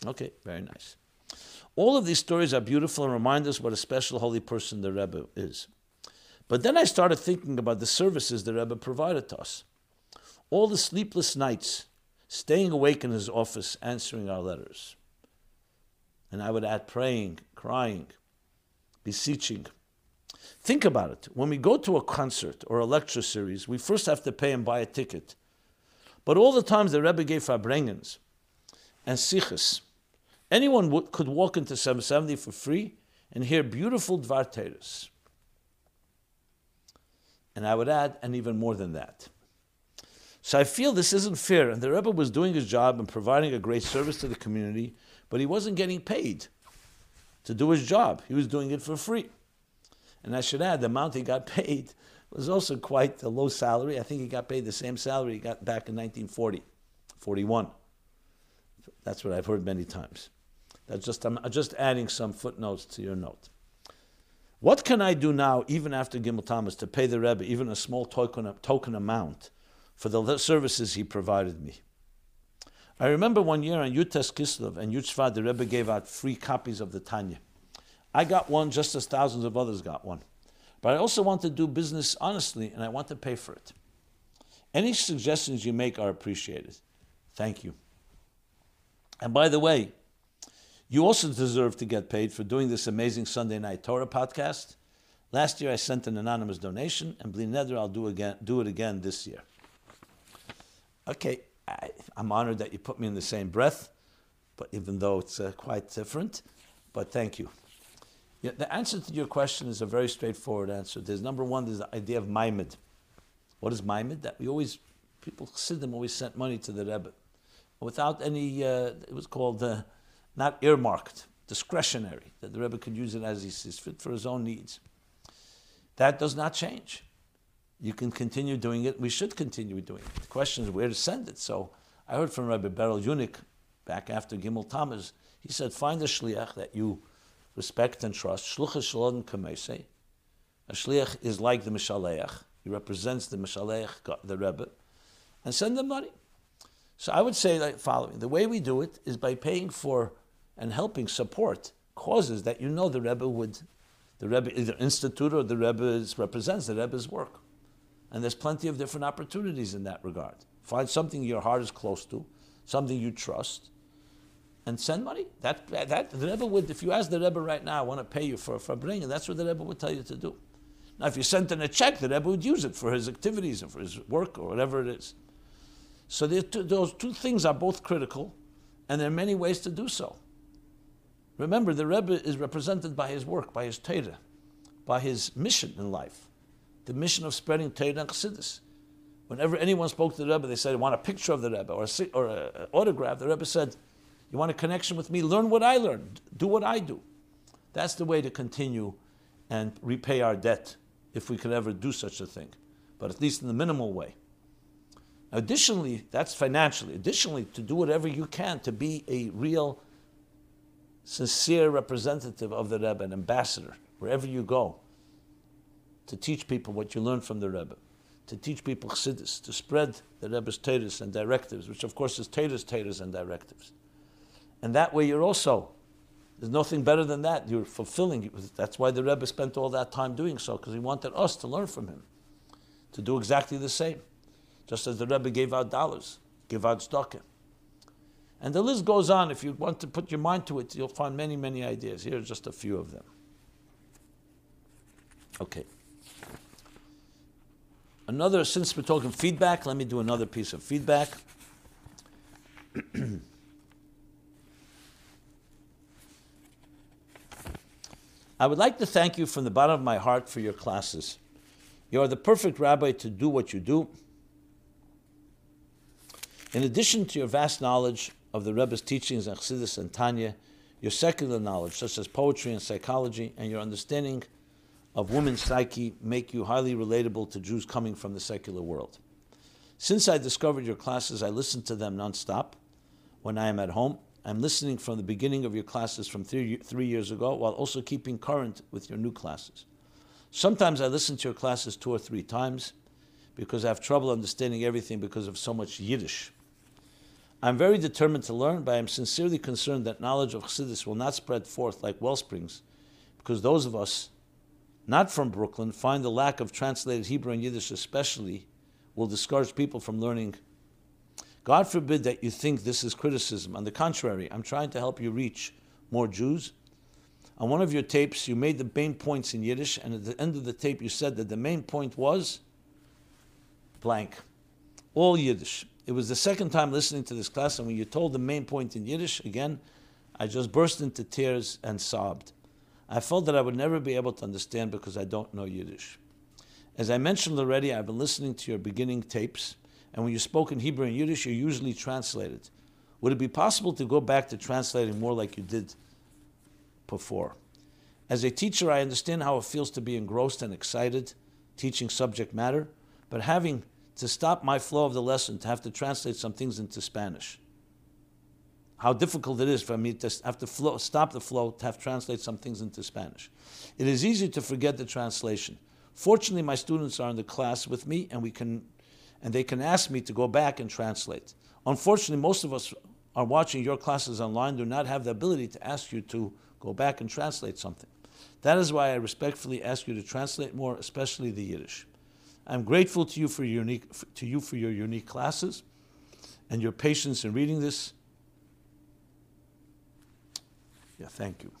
Speaker 1: Okay, very nice. All of these stories are beautiful and remind us what a special holy person the Rebbe is. But then I started thinking about the services the Rebbe provided to us. All the sleepless nights, staying awake in his office, answering our letters. And I would add praying, crying, beseeching, Think about it. When we go to a concert or a lecture series, we first have to pay and buy a ticket. But all the times the Rebbe gave Farbrengens and Sichas, anyone w- could walk into 770 for free and hear beautiful Dvar. And I would add, and even more than that. So I feel this isn't fair. And the Rebbe was doing his job and providing a great service to the community, but he wasn't getting paid to do his job. He was doing it for free. And I should add, the amount he got (laughs) paid was also quite a low salary. I think he got paid the same salary he got back in 1940, 41. That's what I've heard many times. That's just, I'm just adding some footnotes to your note. What can I do now, even after Gimmel Tammuz, to pay the Rebbe even a small token, token amount for the services he provided me? I remember one year on Yud Tes Kislev and Yud Shvat, the Rebbe gave out free copies of the Tanya. I got one just as thousands of others got one. But I also want to do business honestly and I want to pay for it. Any suggestions you make are appreciated. Thank you. And by the way, you also deserve to get paid for doing this amazing Sunday Night Torah podcast. Last year I sent an anonymous donation, and Bli Neder, I'll do, again, do it again this year. Okay, I, am honored that you put me in the same breath, but even though it's uh, quite different, but thank you. Yeah, the answer to your question is a very straightforward answer. There's number one, there's the idea of maamad. What is maamad? That we always, people Chassidim always sent money to the Rebbe without any, uh, it was called uh, not earmarked, discretionary, that the Rebbe could use it as he sees fit for his own needs. That does not change. You can continue doing it. We should continue doing it. The question is where to send it. So I heard from Rebbe Berel Yunik back after Gimmel Tammuz. He said, find a shliach that you respect and trust. Shluchas shalom kamese. A shliach is like the mishaleach. He represents the mishaleach, the Rebbe, and send them money. So I would say like following: the way we do it is by paying for and helping support causes that you know the Rebbe would, the Rebbe either institute or the Rebbe represents the Rebbe's work, and there's plenty of different opportunities in that regard. Find something your heart is close to, something you trust, and send money. That, that the Rebbe would, if you ask the Rebbe right now, I want to pay you for, for bringing, that's what the Rebbe would tell you to do. Now, if you sent in a check, the Rebbe would use it for his activities and for his work or whatever it is. So two, those two things are both critical, and there are many ways to do so. Remember, the Rebbe is represented by his work, by his Torah, by his mission in life, the mission of spreading Torah and Chassidus. Whenever anyone spoke to the Rebbe, they said, "I want a picture of the Rebbe or a, or an autograph." The Rebbe said, "You want a connection with me? Learn what I learned. Do what I do." That's the way to continue and repay our debt if we could ever do such a thing, but at least in the minimal way. Additionally, that's financially. Additionally, to do whatever you can to be a real, sincere representative of the Rebbe, an ambassador, wherever you go, to teach people what you learned from the Rebbe, to teach people chassidus, to spread the Rebbe's taters and directives, which of course is taters, taters, and directives. And that way you're also there's nothing better than that. You're fulfilling. That's why the Rebbe spent all that time doing so, because he wanted us to learn from him, to do exactly the same. Just as the Rebbe gave out dollars, give out tzedakah. And the list goes on. If you want to put your mind to it, you'll find many, many ideas. Here are just a few of them. Okay. Another, since we're talking feedback, let me do another piece of feedback. (clears throat) I would like to thank you from the bottom of my heart for your classes. You are the perfect rabbi to do what you do. In addition to your vast knowledge of the Rebbe's teachings and Chassidus and Tanya, your secular knowledge, such as poetry and psychology, and your understanding of women's psyche make you highly relatable to Jews coming from the secular world. Since I discovered your classes, I listen to them nonstop when I am at home I'm listening from the beginning of your classes from three, three years ago while also keeping current with your new classes. Sometimes I listen to your classes two or three times because I have trouble understanding everything because of so much Yiddish. I'm very determined to learn, but I am sincerely concerned that knowledge of Chassidus will not spread forth like well springs because those of us not from Brooklyn find the lack of translated Hebrew and Yiddish especially will discourage people from learning God forbid that you think this is criticism. On the contrary, I'm trying to help you reach more Jews. On one of your tapes, you made the main points in Yiddish, and at the end of the tape, you said that the main point was blank. All Yiddish. It was the second time listening to this class, and when you told the main point in Yiddish, again, I just burst into tears and sobbed. I felt that I would never be able to understand because I don't know Yiddish. As I mentioned already, I've been listening to your beginning tapes and when you spoke in Hebrew and Yiddish, you usually translated. Would it be possible to go back to translating more like you did before? As a teacher, I understand how it feels to be engrossed and excited teaching subject matter, but having to stop my flow of the lesson to have to translate some things into Spanish. How difficult it is for me to have to flow, stop the flow to have to translate some things into Spanish. It is easy to forget the translation. Fortunately, my students are in the class with me, and we can and they can ask me to go back and translate. Unfortunately, most of us are watching your classes online do not have the ability to ask you to go back and translate something. That is why I respectfully ask you to translate more, especially the Yiddish. I'm grateful to you for your unique to you for your unique classes and your patience in reading this. Yeah, thank you.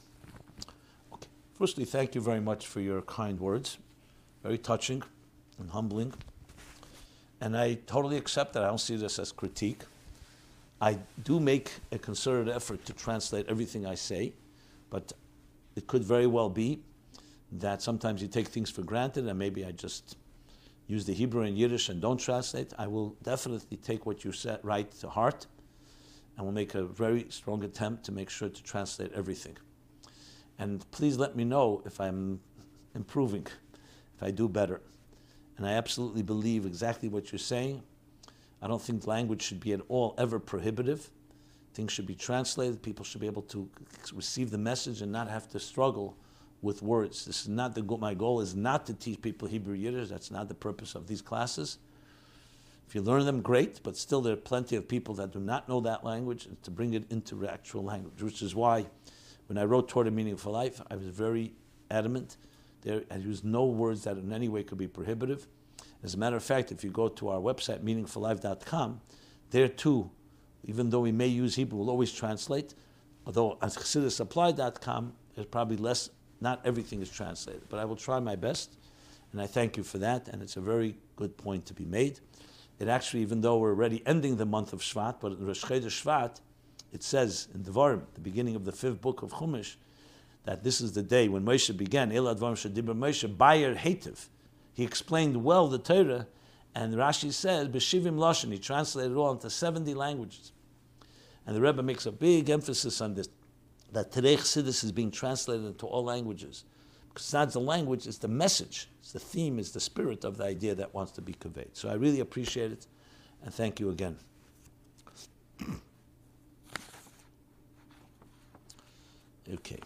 Speaker 1: Okay. Firstly, thank you very much for your kind words. Very touching and humbling. And I totally accept that. I don't see this as critique. I do make a concerted effort to translate everything I say, but it could very well be that sometimes you take things for granted and maybe I just use the Hebrew and Yiddish and don't translate. I will definitely take what you said right to heart and will make a very strong attempt to make sure to translate everything. And please let me know if I'm improving, if I do better and I absolutely believe exactly what you're saying. I don't think language should be at all ever prohibitive. Things should be translated. People should be able to receive the message and not have to struggle with words. This is not the goal. My goal is not to teach people Hebrew Yiddish. That's not the purpose of these classes. If you learn them, great, but still there are plenty of people that do not know that language and to bring it into actual language, which is why when I wrote Toward a Meaningful Life, I was very adamant. There, I no words that in any way could be prohibitive. As a matter of fact, if you go to our website, meaningfullife.com, there too, even though we may use Hebrew, we'll always translate. Although on chassidusapplied.com, there's probably less, not everything is translated, but I will try my best, and I thank you for that, and it's a very good point to be made. It actually, even though we're already ending the month of Shvat, but in Rosh Chodesh Shvat, it says in Devarim, the beginning of the fifth book of Chumash, that this is the day when Moshe began. El Advarim Shadibra Moshe Bayer Hativ. He explained well the Torah, and Rashi says B'shivim Lashon. He translated it all into seventy languages, and the Rebbe makes a big emphasis on this that today Chassidus is being translated into all languages. Because it's not the language, it's the message, it's the theme, it's the spirit of the idea that wants to be conveyed. So I really appreciate it, and thank you again. (coughs) okay.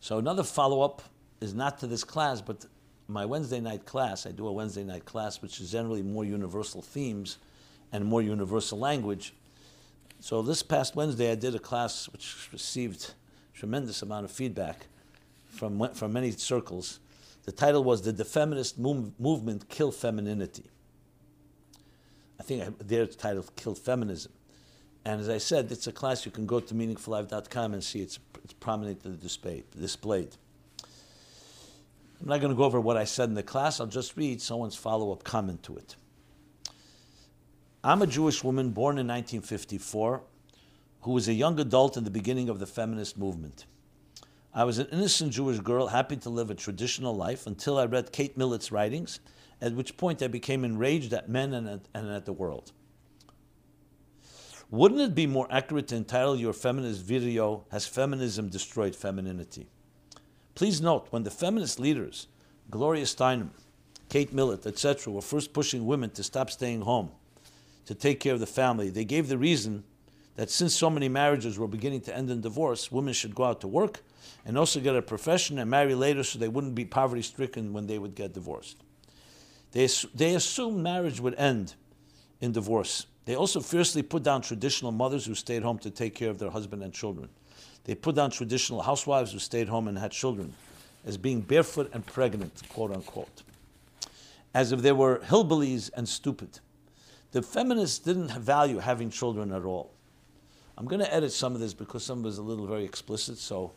Speaker 1: So another follow-up is not to this class, but my Wednesday night class. I do a Wednesday night class, which is generally more universal themes and more universal language. So this past Wednesday, I did a class which received tremendous amount of feedback from, from many circles. The title was Did the Feminist move, Movement Kill Femininity? I think I, their title Kill Feminism. And as I said, it's a class you can go to meaningfullife.com and see it's, it's prominently displayed, displayed. I'm not going to go over what I said in the class, I'll just read someone's follow up comment to it. I'm a Jewish woman born in 1954 who was a young adult in the beginning of the feminist movement. I was an innocent Jewish girl, happy to live a traditional life until I read Kate Millett's writings, at which point I became enraged at men and at, and at the world. Wouldn't it be more accurate to entitle your feminist video, Has Feminism Destroyed Femininity? Please note, when the feminist leaders, Gloria Steinem, Kate Millett, etc., were first pushing women to stop staying home, to take care of the family, they gave the reason that since so many marriages were beginning to end in divorce, women should go out to work and also get a profession and marry later so they wouldn't be poverty stricken when they would get divorced. They, they assumed marriage would end in divorce. They also fiercely put down traditional mothers who stayed home to take care of their husband and children. They put down traditional housewives who stayed home and had children as being barefoot and pregnant, quote unquote, as if they were hillbillies and stupid. The feminists didn't value having children at all. I'm going to edit some of this because some of it is a little very explicit, so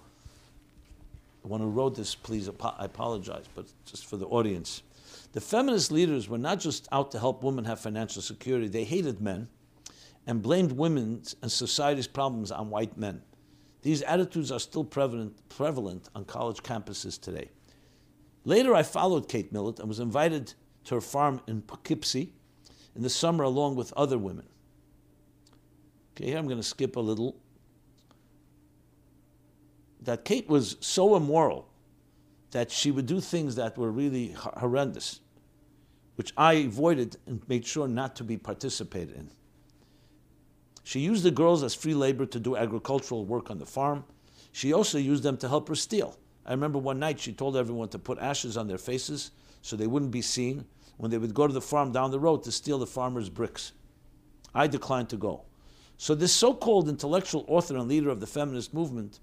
Speaker 1: the one who wrote this, please, I apologize, but just for the audience. The feminist leaders were not just out to help women have financial security, they hated men and blamed women's and society's problems on white men. These attitudes are still prevalent, prevalent on college campuses today. Later, I followed Kate Millett and was invited to her farm in Poughkeepsie in the summer along with other women. Okay, here I'm going to skip a little that Kate was so immoral that she would do things that were really horrendous, which I avoided and made sure not to be participated in. She used the girls as free labor to do agricultural work on the farm. She also used them to help her steal. I remember one night she told everyone to put ashes on their faces so they wouldn't be seen when they would go to the farm down the road to steal the farmer's bricks. I declined to go. So, this so called intellectual author and leader of the feminist movement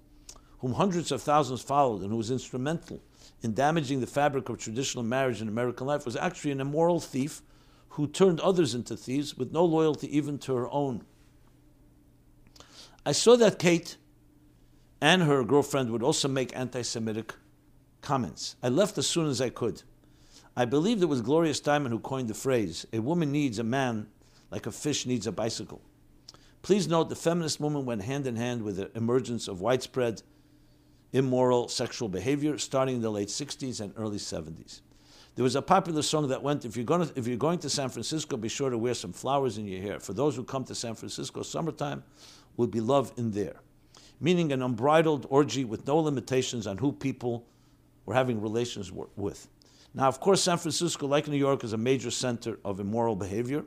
Speaker 1: whom hundreds of thousands followed and who was instrumental in damaging the fabric of traditional marriage in American life, was actually an immoral thief who turned others into thieves with no loyalty even to her own. I saw that Kate and her girlfriend would also make anti Semitic comments. I left as soon as I could. I believe it was Gloria Steinem who coined the phrase a woman needs a man like a fish needs a bicycle. Please note the feminist movement went hand in hand with the emergence of widespread immoral sexual behavior starting in the late 60s and early 70s. There was a popular song that went, if you're, going to, if you're going to San Francisco, be sure to wear some flowers in your hair. For those who come to San Francisco, summertime will be love in there. Meaning an unbridled orgy with no limitations on who people were having relations with. Now, of course, San Francisco, like New York, is a major center of immoral behavior.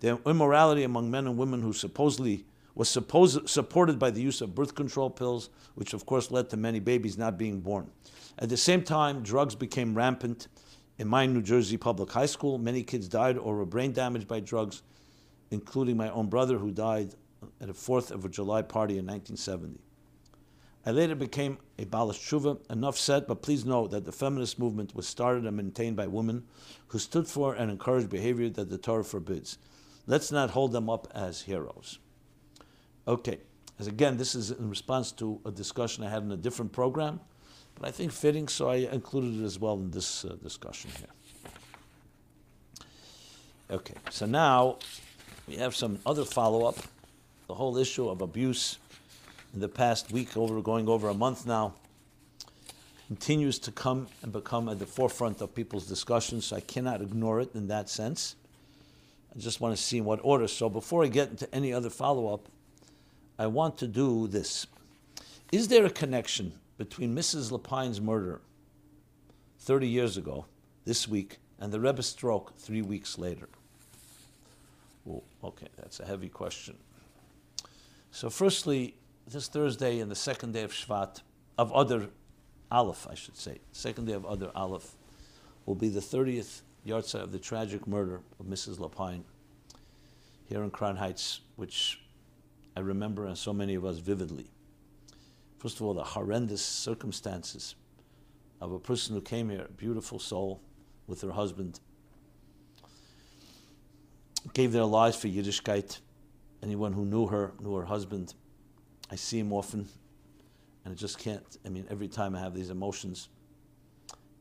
Speaker 1: The immorality among men and women who supposedly was supposed, supported by the use of birth control pills, which of course led to many babies not being born. At the same time, drugs became rampant In my New Jersey public high school, many kids died or were brain damaged by drugs, including my own brother who died at a 4th of July party in 1970. I later became a Baalas Teshuva. Enough said, but please know that the feminist movement was started and maintained by women who stood for and encouraged behavior that the Torah forbids. Let's not hold them up as heroes. Okay, as again, this is in response to a discussion I had in a different program, but I think fitting, so I included it as well in this uh, discussion here. Okay, so now we have some other follow up. The whole issue of abuse in the past week, over going over a month now, continues to come and become at the forefront of people's discussions. So I cannot ignore it in that sense. I just want to see in what order. So before I get into any other follow up, I want to do this. Is there a connection between Mrs. Lapine's murder 30 years ago, this week, and the Rebbe stroke three weeks later? Ooh, okay, that's a heavy question. So, firstly, this Thursday and the second day of Shvat, of Adar Aleph, I should say, second day of Adar Aleph, will be the 30th yahrzeit of the tragic murder of Mrs. Lapine here in Crown Heights, which I remember and so many of us vividly. First of all, the horrendous circumstances of a person who came here, a beautiful soul, with her husband, gave their lives for Yiddishkeit. Anyone who knew her, knew her husband, I see him often, and I just can't. I mean, every time I have these emotions,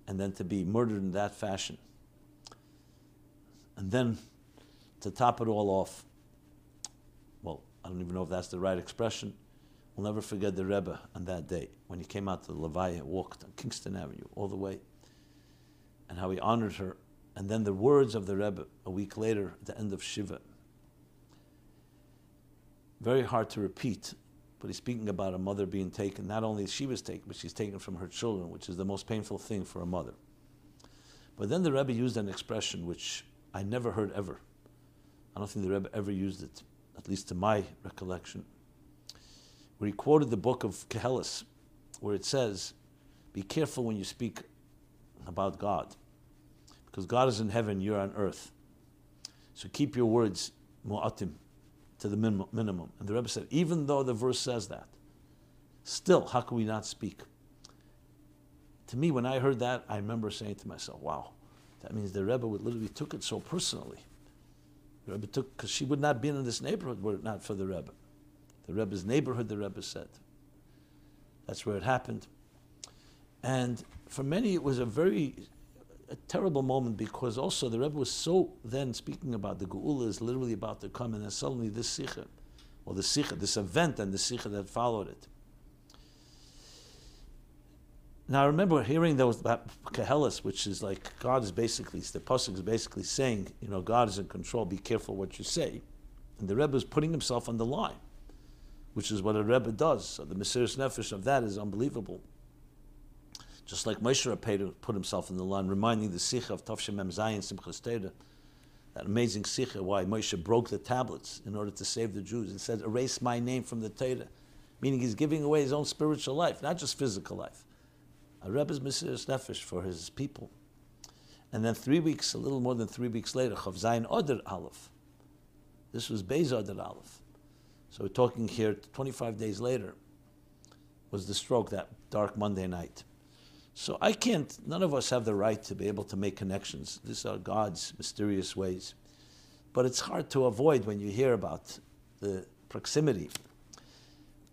Speaker 1: and then to be murdered in that fashion, and then to top it all off, I don't even know if that's the right expression. We'll never forget the Rebbe on that day when he came out to the Levaya, walked on Kingston Avenue all the way, and how he honored her. And then the words of the Rebbe a week later at the end of Shiva. Very hard to repeat, but he's speaking about a mother being taken. Not only is she was taken, but she's taken from her children, which is the most painful thing for a mother. But then the Rebbe used an expression which I never heard ever. I don't think the Rebbe ever used it, at least to my recollection, where he quoted the book of Koheles, where it says, Be careful when you speak about God, because God is in heaven, you're on earth. So keep your words mu'atim, to the minimum. And the Rebbe said, even though the verse says that, still, how can we not speak? To me, when I heard that, I remember saying to myself, wow, that means the Rebbe literally took it so personally. The Rebbe took, because she would not be in this neighborhood were it not for the Rebbe. The Rebbe's neighborhood, the Rebbe said. That's where it happened. And for many, it was a very a terrible moment because also the Rebbe was so then speaking about the Geula is literally about to come, and then suddenly this Sikha, or the Sikha, this event and the Sikha that followed it. Now I remember hearing those about Koheles, which is like God is basically the pasuk is basically saying, you know, God is in control. Be careful what you say, and the Rebbe is putting himself on the line, which is what a Rebbe does. So the Mesiris Nefesh of that is unbelievable. Just like Moshe Rabbeinu put himself in the line, reminding the Sikha of Tavshem Mem Zayin Simchas Torah, that amazing Sikha why Moshe broke the tablets in order to save the Jews. and said, "Erase my name from the Torah," meaning he's giving away his own spiritual life, not just physical life a Rebbe's Mesiris Nefesh for his people. And then three weeks, a little more than three weeks later, Chav Zayin Oder Aleph. This was Beis Oder Aleph. So we're talking here 25 days later was the stroke that dark Monday night. So I can't, none of us have the right to be able to make connections. These are God's mysterious ways. But it's hard to avoid when you hear about the proximity.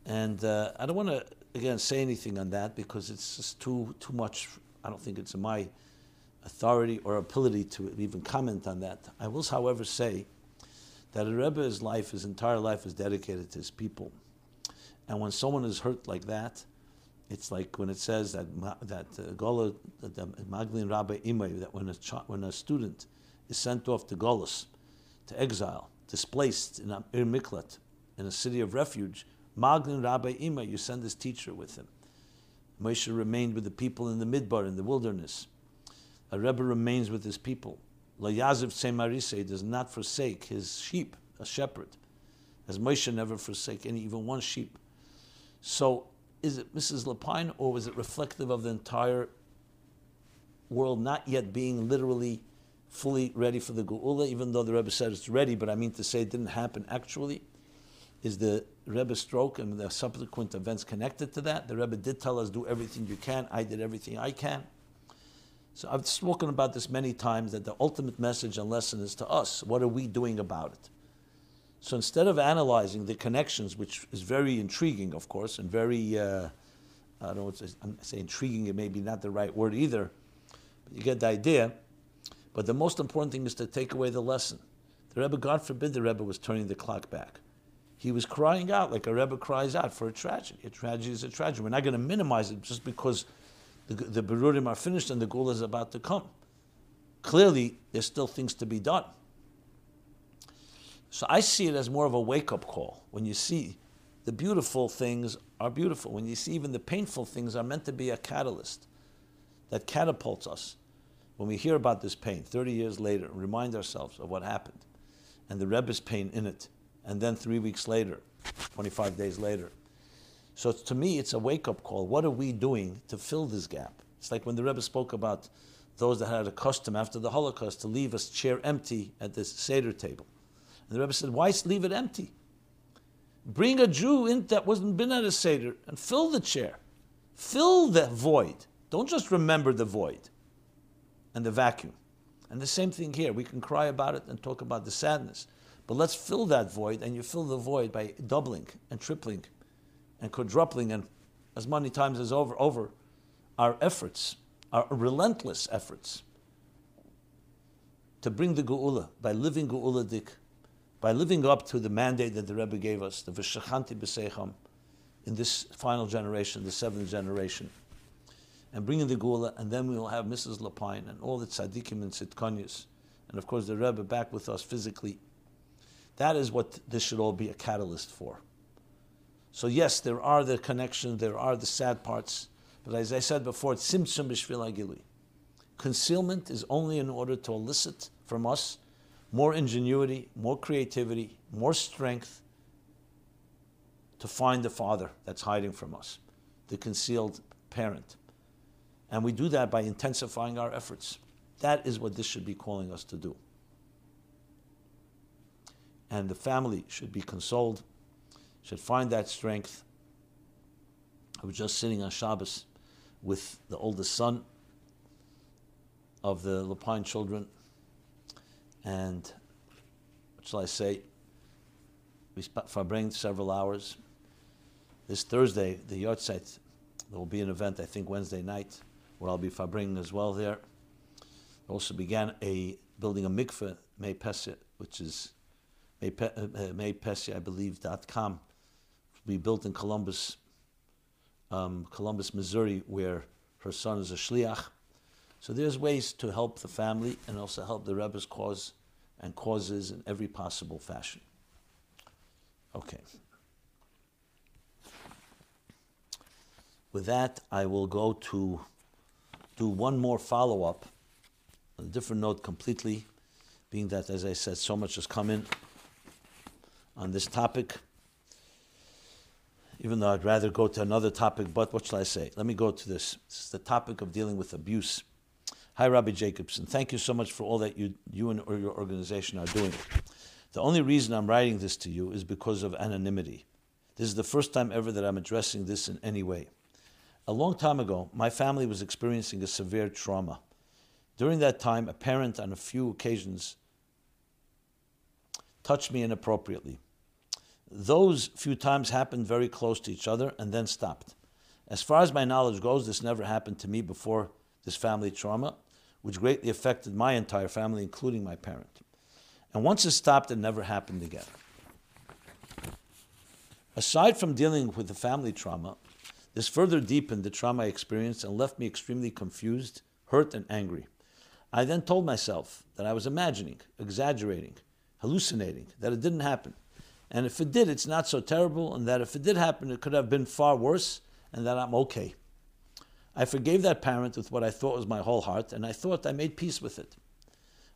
Speaker 1: And uh, I don't want to again say anything on that because it's just too too much. I don't think it's in my authority or ability to even comment on that. I will, however, say that a Rebbe's life, his entire life, is dedicated to his people, and when someone is hurt like that, it's like when it says that that uh, Gola, the Maglin Rabbi Imay, that when a when a student is sent off to Golos, to exile, displaced in Ir Miklat, in a city of refuge, Maglin Rabbi Ima, you send this teacher with him. Moshe remained with the people in the midbar, in the wilderness. A Rebbe remains with his people. La Yaziv Semarise does not forsake his sheep, a shepherd, as Moshe never forsake any, even one sheep. So, is it Mrs. Lapine, or was it reflective of the entire world not yet being literally fully ready for the Geula, even though the Rebbe said it's ready, but I mean to say it didn't happen actually, is the Rebbe's stroke and the subsequent events connected to that. The Rebbe did tell us, do everything you can. I did everything I can. So I've spoken about this many times that the ultimate message and lesson is to us. What are we doing about it? So instead of analyzing the connections, which is very intriguing, of course, and very, uh, I don't know saying intriguing, it may be not the right word either, but you get the idea. But the most important thing is to take away the lesson. The Rebbe, God forbid, the Rebbe was turning the clock back. He was crying out like a Rebbe cries out for a tragedy. A tragedy is a tragedy. We're not going to minimize it just because the, the Berurim are finished and the Geula is about to come. Clearly, there's still things to be done. So I see it as more of a wake up call. When you see the beautiful things are beautiful, when you see even the painful things are meant to be a catalyst that catapults us. When we hear about this pain 30 years later, remind ourselves of what happened and the Rebbe's pain in it, and then three weeks later, 25 days later. So to me, it's a wake up call. What are we doing to fill this gap? It's like when the Rebbe spoke about those that had a custom after the Holocaust to leave a chair empty at the Seder table. And the Rebbe said, Why leave it empty? Bring a Jew in that wasn't been at a Seder and fill the chair. Fill the void. Don't just remember the void and the vacuum. And the same thing here. We can cry about it and talk about the sadness. But let's fill that void, and you fill the void by doubling and tripling and quadrupling and as many times as over over our efforts, our relentless efforts to bring the Geula by living Geula dik, by living up to the mandate that the Rebbe gave us, the V'shachanti b'seicham, in this final generation, the seventh generation, and bringing the Geula, and then we will have Mrs. Lapine and all the tzaddikim and tzidkonyas, and of course the Rebbe back with us physically. That is what this should all be a catalyst for. So yes, there are the connections, there are the sad parts, but as I said before, it's tzimtzum b'shvil agili. Concealment is only in order to elicit from us more ingenuity, more creativity, more strength to find the father that's hiding from us, the concealed parent. And we do that by intensifying our efforts. That is what this should be calling us to do. And the family should be consoled, should find that strength. I was just sitting on Shabbos with the oldest son of the Lapine children, and what shall I say? We farbrenged several hours. This Thursday, the Yahrzeit, there will be an event, I think Wednesday night, where I'll be farbringing as well there. Also began a building a mikveh, May Pesia, which is May Pesia, I believe, dot com. Be built in Columbus, um, Columbus, Missouri, where her son is a shliach. So there's ways to help the family and also help the Rebbe's cause and causes in every possible fashion. Okay. With that, I will go to do one more follow up, a different note completely, being that, as I said, so much has come in on this topic. Even though I'd rather go to another topic, but what shall I say? Let me go to this. This is the topic of dealing with abuse. Hi, Rabbi Jacobson. Thank you so much for all that you, you and or your organization are doing. The only reason I'm writing this to you is because of anonymity. This is the first time ever that I'm addressing this in any way. A long time ago, my family was experiencing a severe trauma. During that time, a parent on a few occasions touched me inappropriately. Those few times happened very close to each other and then stopped. As far as my knowledge goes, this never happened to me before this family trauma, which greatly affected my entire family, including my parent. And once it stopped, it never happened again. Aside from dealing with the family trauma, this further deepened the trauma I experienced and left me extremely confused, hurt, and angry. I then told myself that I was imagining, exaggerating, hallucinating, that it didn't happen. And if it did, it's not so terrible, and that if it did happen, it could have been far worse, and that I'm okay. I forgave that parent with what I thought was my whole heart, and I thought I made peace with it.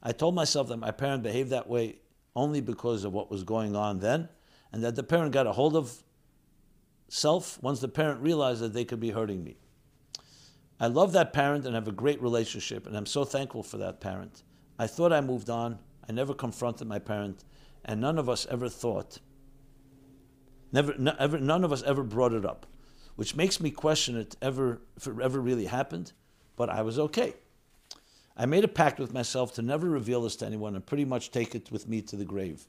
Speaker 1: I told myself that my parent behaved that way only because of what was going on then, and that the parent got a hold of self once the parent realized that they could be hurting me. I love that parent and have a great relationship, and I'm so thankful for that parent. I thought I moved on. I never confronted my parent, and none of us ever thought, never, ever, none of us ever brought it up, which makes me question it ever, if it ever really happened, but I was okay. I made a pact with myself to never reveal this to anyone and pretty much take it with me to the grave.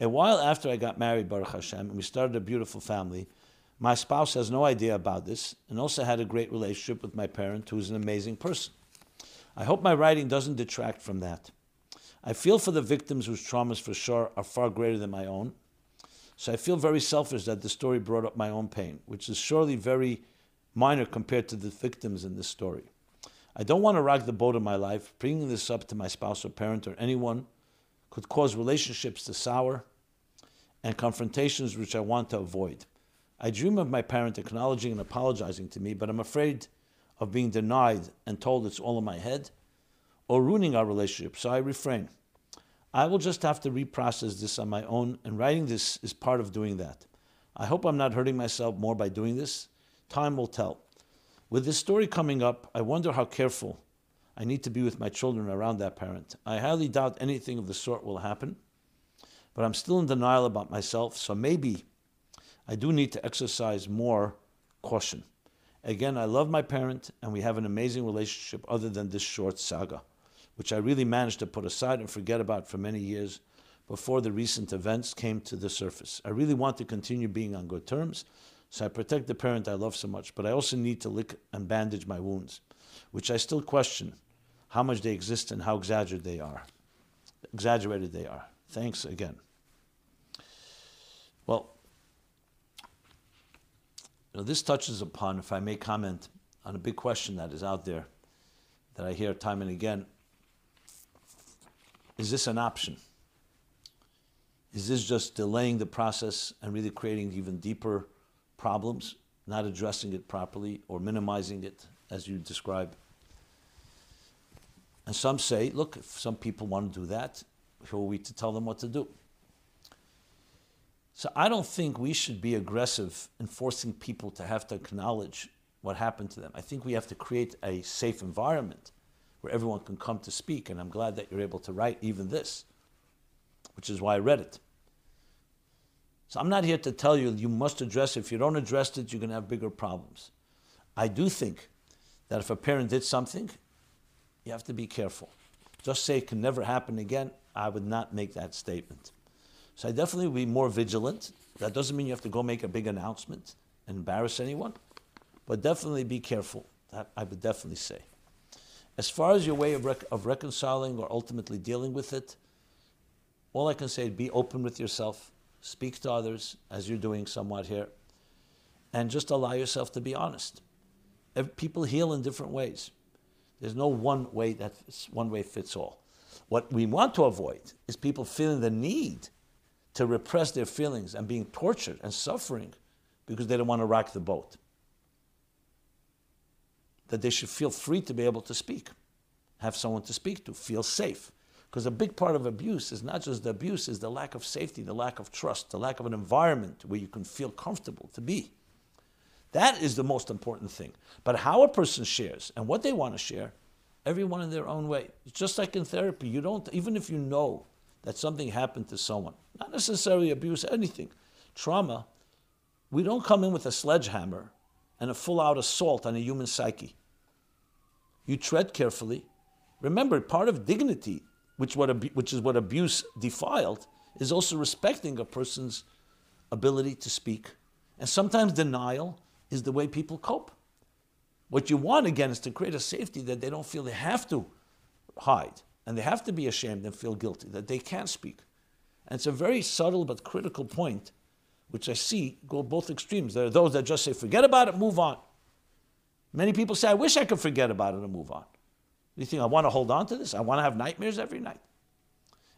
Speaker 1: A while after I got married, Baruch Hashem, and we started a beautiful family, my spouse has no idea about this and also had a great relationship with my parent, who is an amazing person. I hope my writing doesn't detract from that. I feel for the victims whose traumas for sure are far greater than my own. So I feel very selfish that the story brought up my own pain, which is surely very minor compared to the victims in this story. I don't want to rock the boat of my life. Bringing this up to my spouse or parent or anyone could cause relationships to sour and confrontations which I want to avoid. I dream of my parent acknowledging and apologizing to me, but I'm afraid of being denied and told it's all in my head or ruining our relationship, so I refrain. I will just have to reprocess this on my own, and writing this is part of doing that. I hope I'm not hurting myself more by doing this. Time will tell. With this story coming up, I wonder how careful I need to be with my children around that parent. I highly doubt anything of the sort will happen, but I'm still in denial about myself, so maybe I do need to exercise more caution. Again, I love my parent, and we have an amazing relationship other than this short saga, which I really managed to put aside and forget about for many years before the recent events came to the surface. I really want to continue being on good terms, so I protect the parent I love so much, but I also need to lick and bandage my wounds, which I still question how much they exist and how exaggerated they are. Exaggerated they are. Thanks again. Well, you know, this touches upon, if I may comment, on a big question that is out there that I hear time and again. Is this an option? Is this just delaying the process and really creating even deeper problems, not addressing it properly or minimizing it as you describe? And some say, look, if some people want to do that, who are we to tell them what to do? So I don't think we should be aggressive in forcing people to have to acknowledge what happened to them. I think we have to create a safe environment where everyone can come to speak. And I'm glad that you're able to write even this, which is why I read it. So I'm not here to tell you you must address it. If you don't address it, you're going to have bigger problems. I do think that if a parent did something, you have to be careful. Just say it can never happen again. I would not make that statement. So I definitely will be more vigilant. That doesn't mean you have to go make a big announcement and embarrass anyone, but definitely be careful. That I would definitely say. As far as your way of, rec- of reconciling or ultimately dealing with it, all I can say is be open with yourself, speak to others as you're doing somewhat here, and just allow yourself to be honest. People heal in different ways. There's no one way that one way fits all. What we want to avoid is people feeling the need to repress their feelings and being tortured and suffering because they don't want to rock the boat. That they should feel free to be able to speak, have someone to speak to, feel safe. Because a big part of abuse is not just the abuse, is the lack of safety, the lack of trust, the lack of an environment where you can feel comfortable to be. That is the most important thing. But how a person shares and what they want to share, everyone in their own way. Just like in therapy. You don't, even if you know that something happened to someone, not necessarily abuse, anything, trauma, we don't come in with a sledgehammer and a full out assault on a human psyche. You tread carefully. Remember, part of dignity, which, what, which is what abuse defiled, is also respecting a person's ability to speak. And sometimes denial is the way people cope. What you want, again, is to create a safety that they don't feel they have to hide and they have to be ashamed and feel guilty, that they can't speak. And it's a very subtle but critical point, which I see go both extremes. There are those that just say, forget about it, move on. Many people say, I wish I could forget about it and move on. You think, I want to hold on to this? I want to have nightmares every night.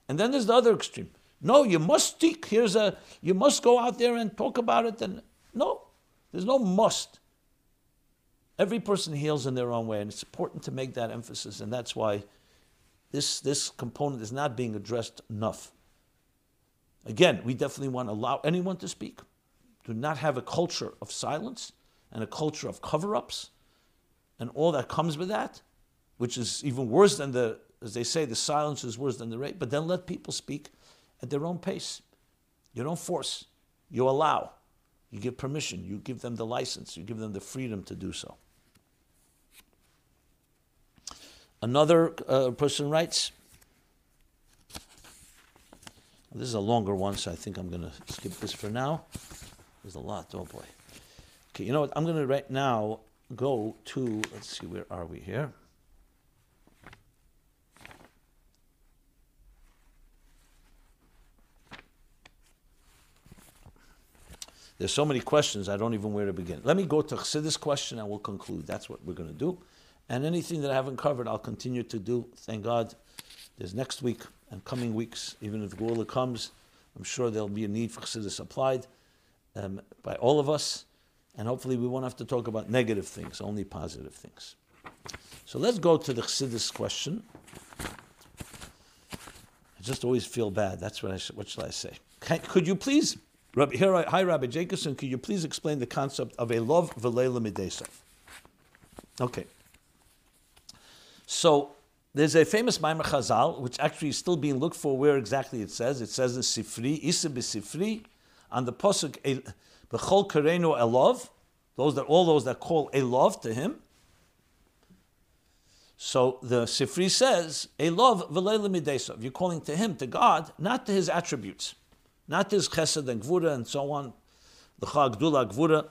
Speaker 1: And then there's the other extreme. No, you must speak. Here's a, you must go out there and talk about it. And no, there's no must. Every person heals in their own way, and it's important to make that emphasis, and that's why this, this component is not being addressed enough. Again, we definitely want to allow anyone to speak. Do not have a culture of silence and a culture of cover ups and all that comes with that, which is even worse than the, as they say, the silence is worse than the rape, but then let people speak at their own pace. You don't force, you allow, you give permission, you give them the license, you give them the freedom to do so. Another uh, person writes, this is a longer one, so I think I'm going to skip this for now. There's a lot, oh boy. Okay, you know what? I'm going to right now go to, let's see, where are we here? There's so many questions, I don't even where to begin. Let me go to Chassidus question and we'll conclude. That's what we're going to do. And anything that I haven't covered, I'll continue to do. Thank God. There's next week and coming weeks, even if Geula comes, I'm sure there'll be a need for Chassidus applied um, by all of us. And hopefully we won't have to talk about negative things, only positive things. So let's go to the Chassidus question. I just always feel bad. That's what I should, what should I say? Could you please, Rabbi, here, hi Rabbi Jacobson, could you please explain the concept of a love v'leila midesa? Okay. So there's a famous Maimer Chazal, which actually is still being looked for where exactly it says. It says in Sifri, Isa Sifri, on the Pasuk, B'chol Karenu Elov, those that, all those that call Elov to him. So the Sifri says, Elov v'leila midesov. You're calling to him, to God, not to his attributes, not his chesed and gvura and so on, the chagdula gvura,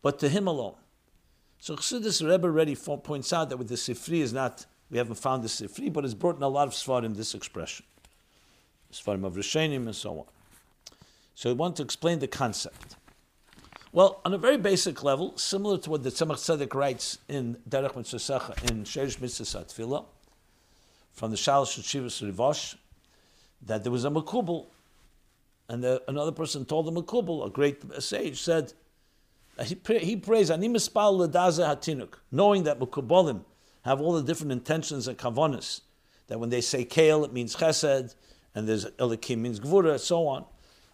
Speaker 1: but to him alone. So Chassidus Rebbe already points out that with the Sifri is not, we haven't found the Sifri, but it's brought in a lot of Svarim this expression. Svarim of Rishonim and so on. So we want to explain the concept. Well, on a very basic level, similar to what the Tzemach Tzedek writes in Derech Mitzvah in Sherish Mitzvah Tefillah, from the Shalosh Shivas Rivosh, that there was a Makubal, and the, another person told the Makubal, a great sage, said, he, pray, he prays, Ani mispal ledaza hatinuk, knowing that Mukubalim have all the different intentions and kavanas, that when they say kale, it means chesed, and there's elikim means gvura, and so on.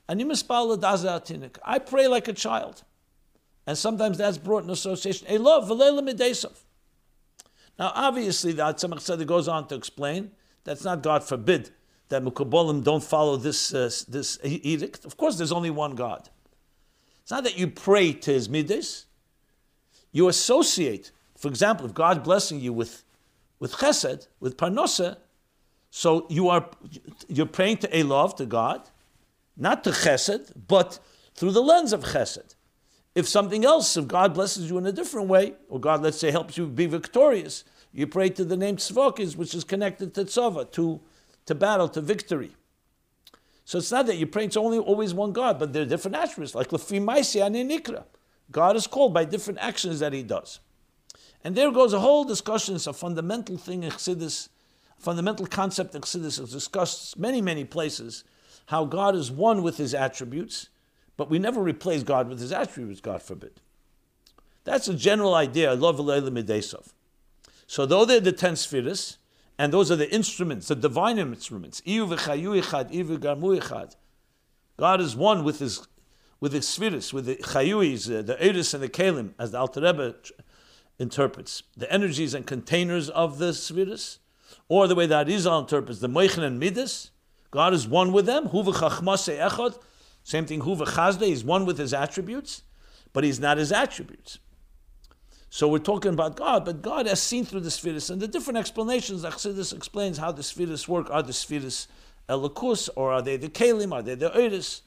Speaker 1: Ani mispal ledaza hatinuk. I pray like a child. And sometimes that's brought in association. Now, obviously, the Tzemach Tzedek goes on to explain that's not God forbid that Mukubalim don't follow this, uh, this edict. Of course, there's only one God. It's not that you pray to his midas. You associate, for example, if God blessing you with, with chesed, with parnosa, so you are you're praying to Elov, to God, not to chesed, but through the lens of chesed. If something else, if God blesses you in a different way, or God, let's say, helps you be victorious, you pray to the name Tzvokis, which is connected to Tzava, to, to battle, to victory. So it's not that you're praying to only always one God, but there are different attributes, like Lefi Maisi Nikra. God is called by different actions that he does. And there goes a whole discussion. It's a fundamental thing in Chassidus, a fundamental concept in Chassidus is discussed many, many places, how God is one with his attributes, but we never replace God with his attributes, God forbid. That's a general idea. I love Midesov. So though they're the ten spheres, and those are the instruments, the divine instruments. God is one with his with his spheres, with the chayuis, uh, the eris and the kalim, as the Alter Rebbe interprets, the energies and containers of the spheres, or the way that Arizal interprets the moichen and midas. God is one with them. Huva echad. Same thing. Huva chazde. He's one with his attributes, but he's not his attributes. So we're talking about God, but God has seen through the spheres and the different explanations. Chassidus explains how the spheres work. Are the spheres Elokus, or are they the kalim? Are they the oiris?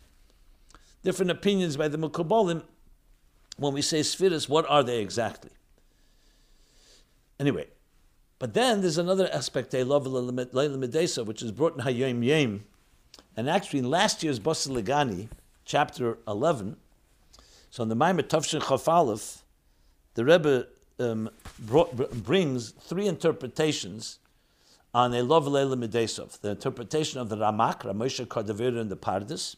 Speaker 1: Different opinions by the Mukabalim. When we say spheres, what are they exactly? Anyway, but then there's another aspect, which is brought in Hayom Yom. And actually, in last year's Basi L'Gani, chapter 11, so in the Maimer Tavshin Chaf the Rebbe um, brought, brings three interpretations on a love Leila Medesov. The interpretation of the Ramak, Ramosha Cordovero and the Pardes,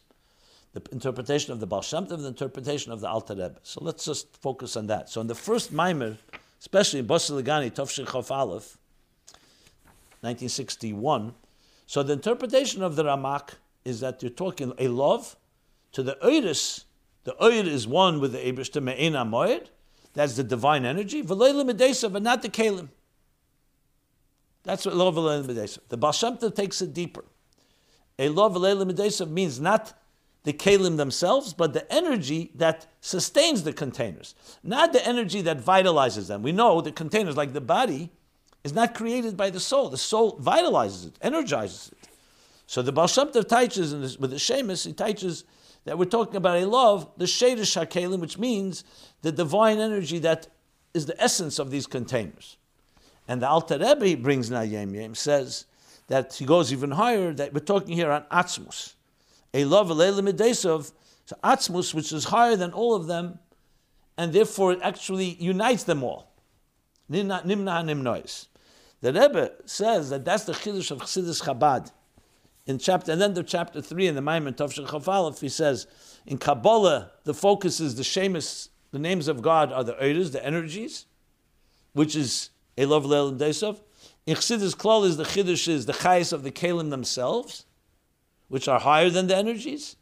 Speaker 1: the interpretation of the Baal the interpretation of the Alter Rebbe. So let's just focus on that. So in the first Maimer, especially in Basi L'Gani, Tovshin Chof Aleph, 1961, so the interpretation of the Ramak is that you're talking a love to the Oiris. The Oir is one with the Ebrish to Me'ena Moed, That's the divine energy. V'leilim Medesav, and not the Kalim. That's what love V'leilim Medesav. The Tov takes it deeper. A love V'leilim Medesav means not the kalim themselves, but the energy that sustains the containers, not the energy that vitalizes them. We know the containers, like the body, is not created by the soul. The soul vitalizes it, energizes it. So the Tov teaches with the Shemus, he teaches that we're talking about a love, the Shadish HaKelim, which means the divine energy that is the essence of these containers. And the Alter Rebbe brings Nayem Yem, says that he goes even higher, that we're talking here on Atzmus. A love, Leila so Atzmus, which is higher than all of them, and therefore it actually unites them all. Nimna Nimnois. The Rebbe says that that's the Chiddush of Chassidus Chabad in chapter, and then the chapter three in the Maimon Tovshel Chafalef, he says, in Kabbalah, the focus is the Shemus, the names of God are the Eiras, the energies, which is Elov Leil Desov. In Chassidus Klal is the Chiddush is the Chayes of the Kalim themselves, which are higher than the energies.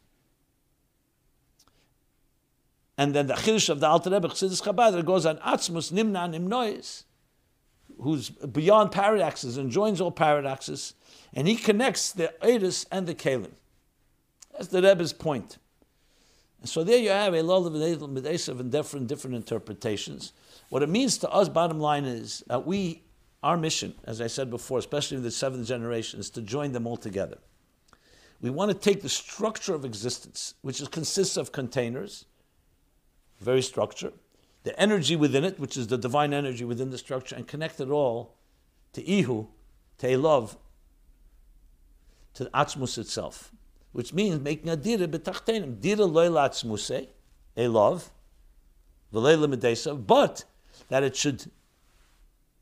Speaker 1: And then the Chiddush of the Alter Rebbe, Chassidus Chabad, it goes on Atzmus, Nimna, Nimnois, who's beyond paradoxes and joins all paradoxes and he connects the Eris and the Kalim. That's the Rebbe's point. And so there you have a lot of and different, different interpretations. What it means to us, bottom line, is that we, our mission, as I said before, especially in the seventh generation, is to join them all together. We want to take the structure of existence, which is, consists of containers, very structure, the energy within it, which is the divine energy within the structure, and connect it all to Ihu, to love, to the Atzmus itself, which means making a dira betachtenim. Dira loyla atzmuse, a love, but that it should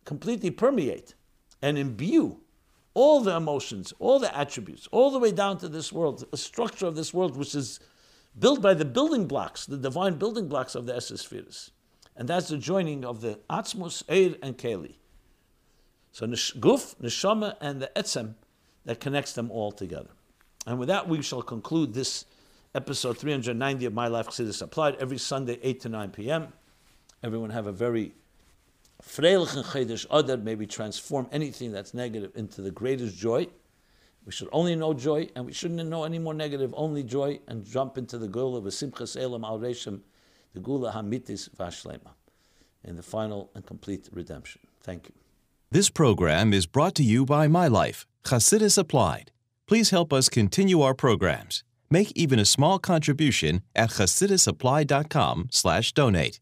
Speaker 1: completely permeate and imbue all the emotions, all the attributes, all the way down to this world, the structure of this world, which is built by the building blocks, the divine building blocks of the Esespheres. And that's the joining of the Atzmus, Eir, and Keli. So Guf, Neshama, and the Etzem that connects them all together. And with that, we shall conclude this episode 390 of My Life Chassidus Applied every Sunday, 8 to 9 p.m. Everyone have a very freilich and chedesh other, maybe transform anything that's negative into the greatest joy. We should only know joy, and we shouldn't know any more negative, only joy, and jump into the goal of a Simchas Elam al Reshim, the geula hamitis vashlema, in the final and complete redemption. Thank you.
Speaker 2: This program is brought to you by My Life, Chassidus Applied. Please help us continue our programs. Make even a small contribution at chassidusapplied.com slash donate.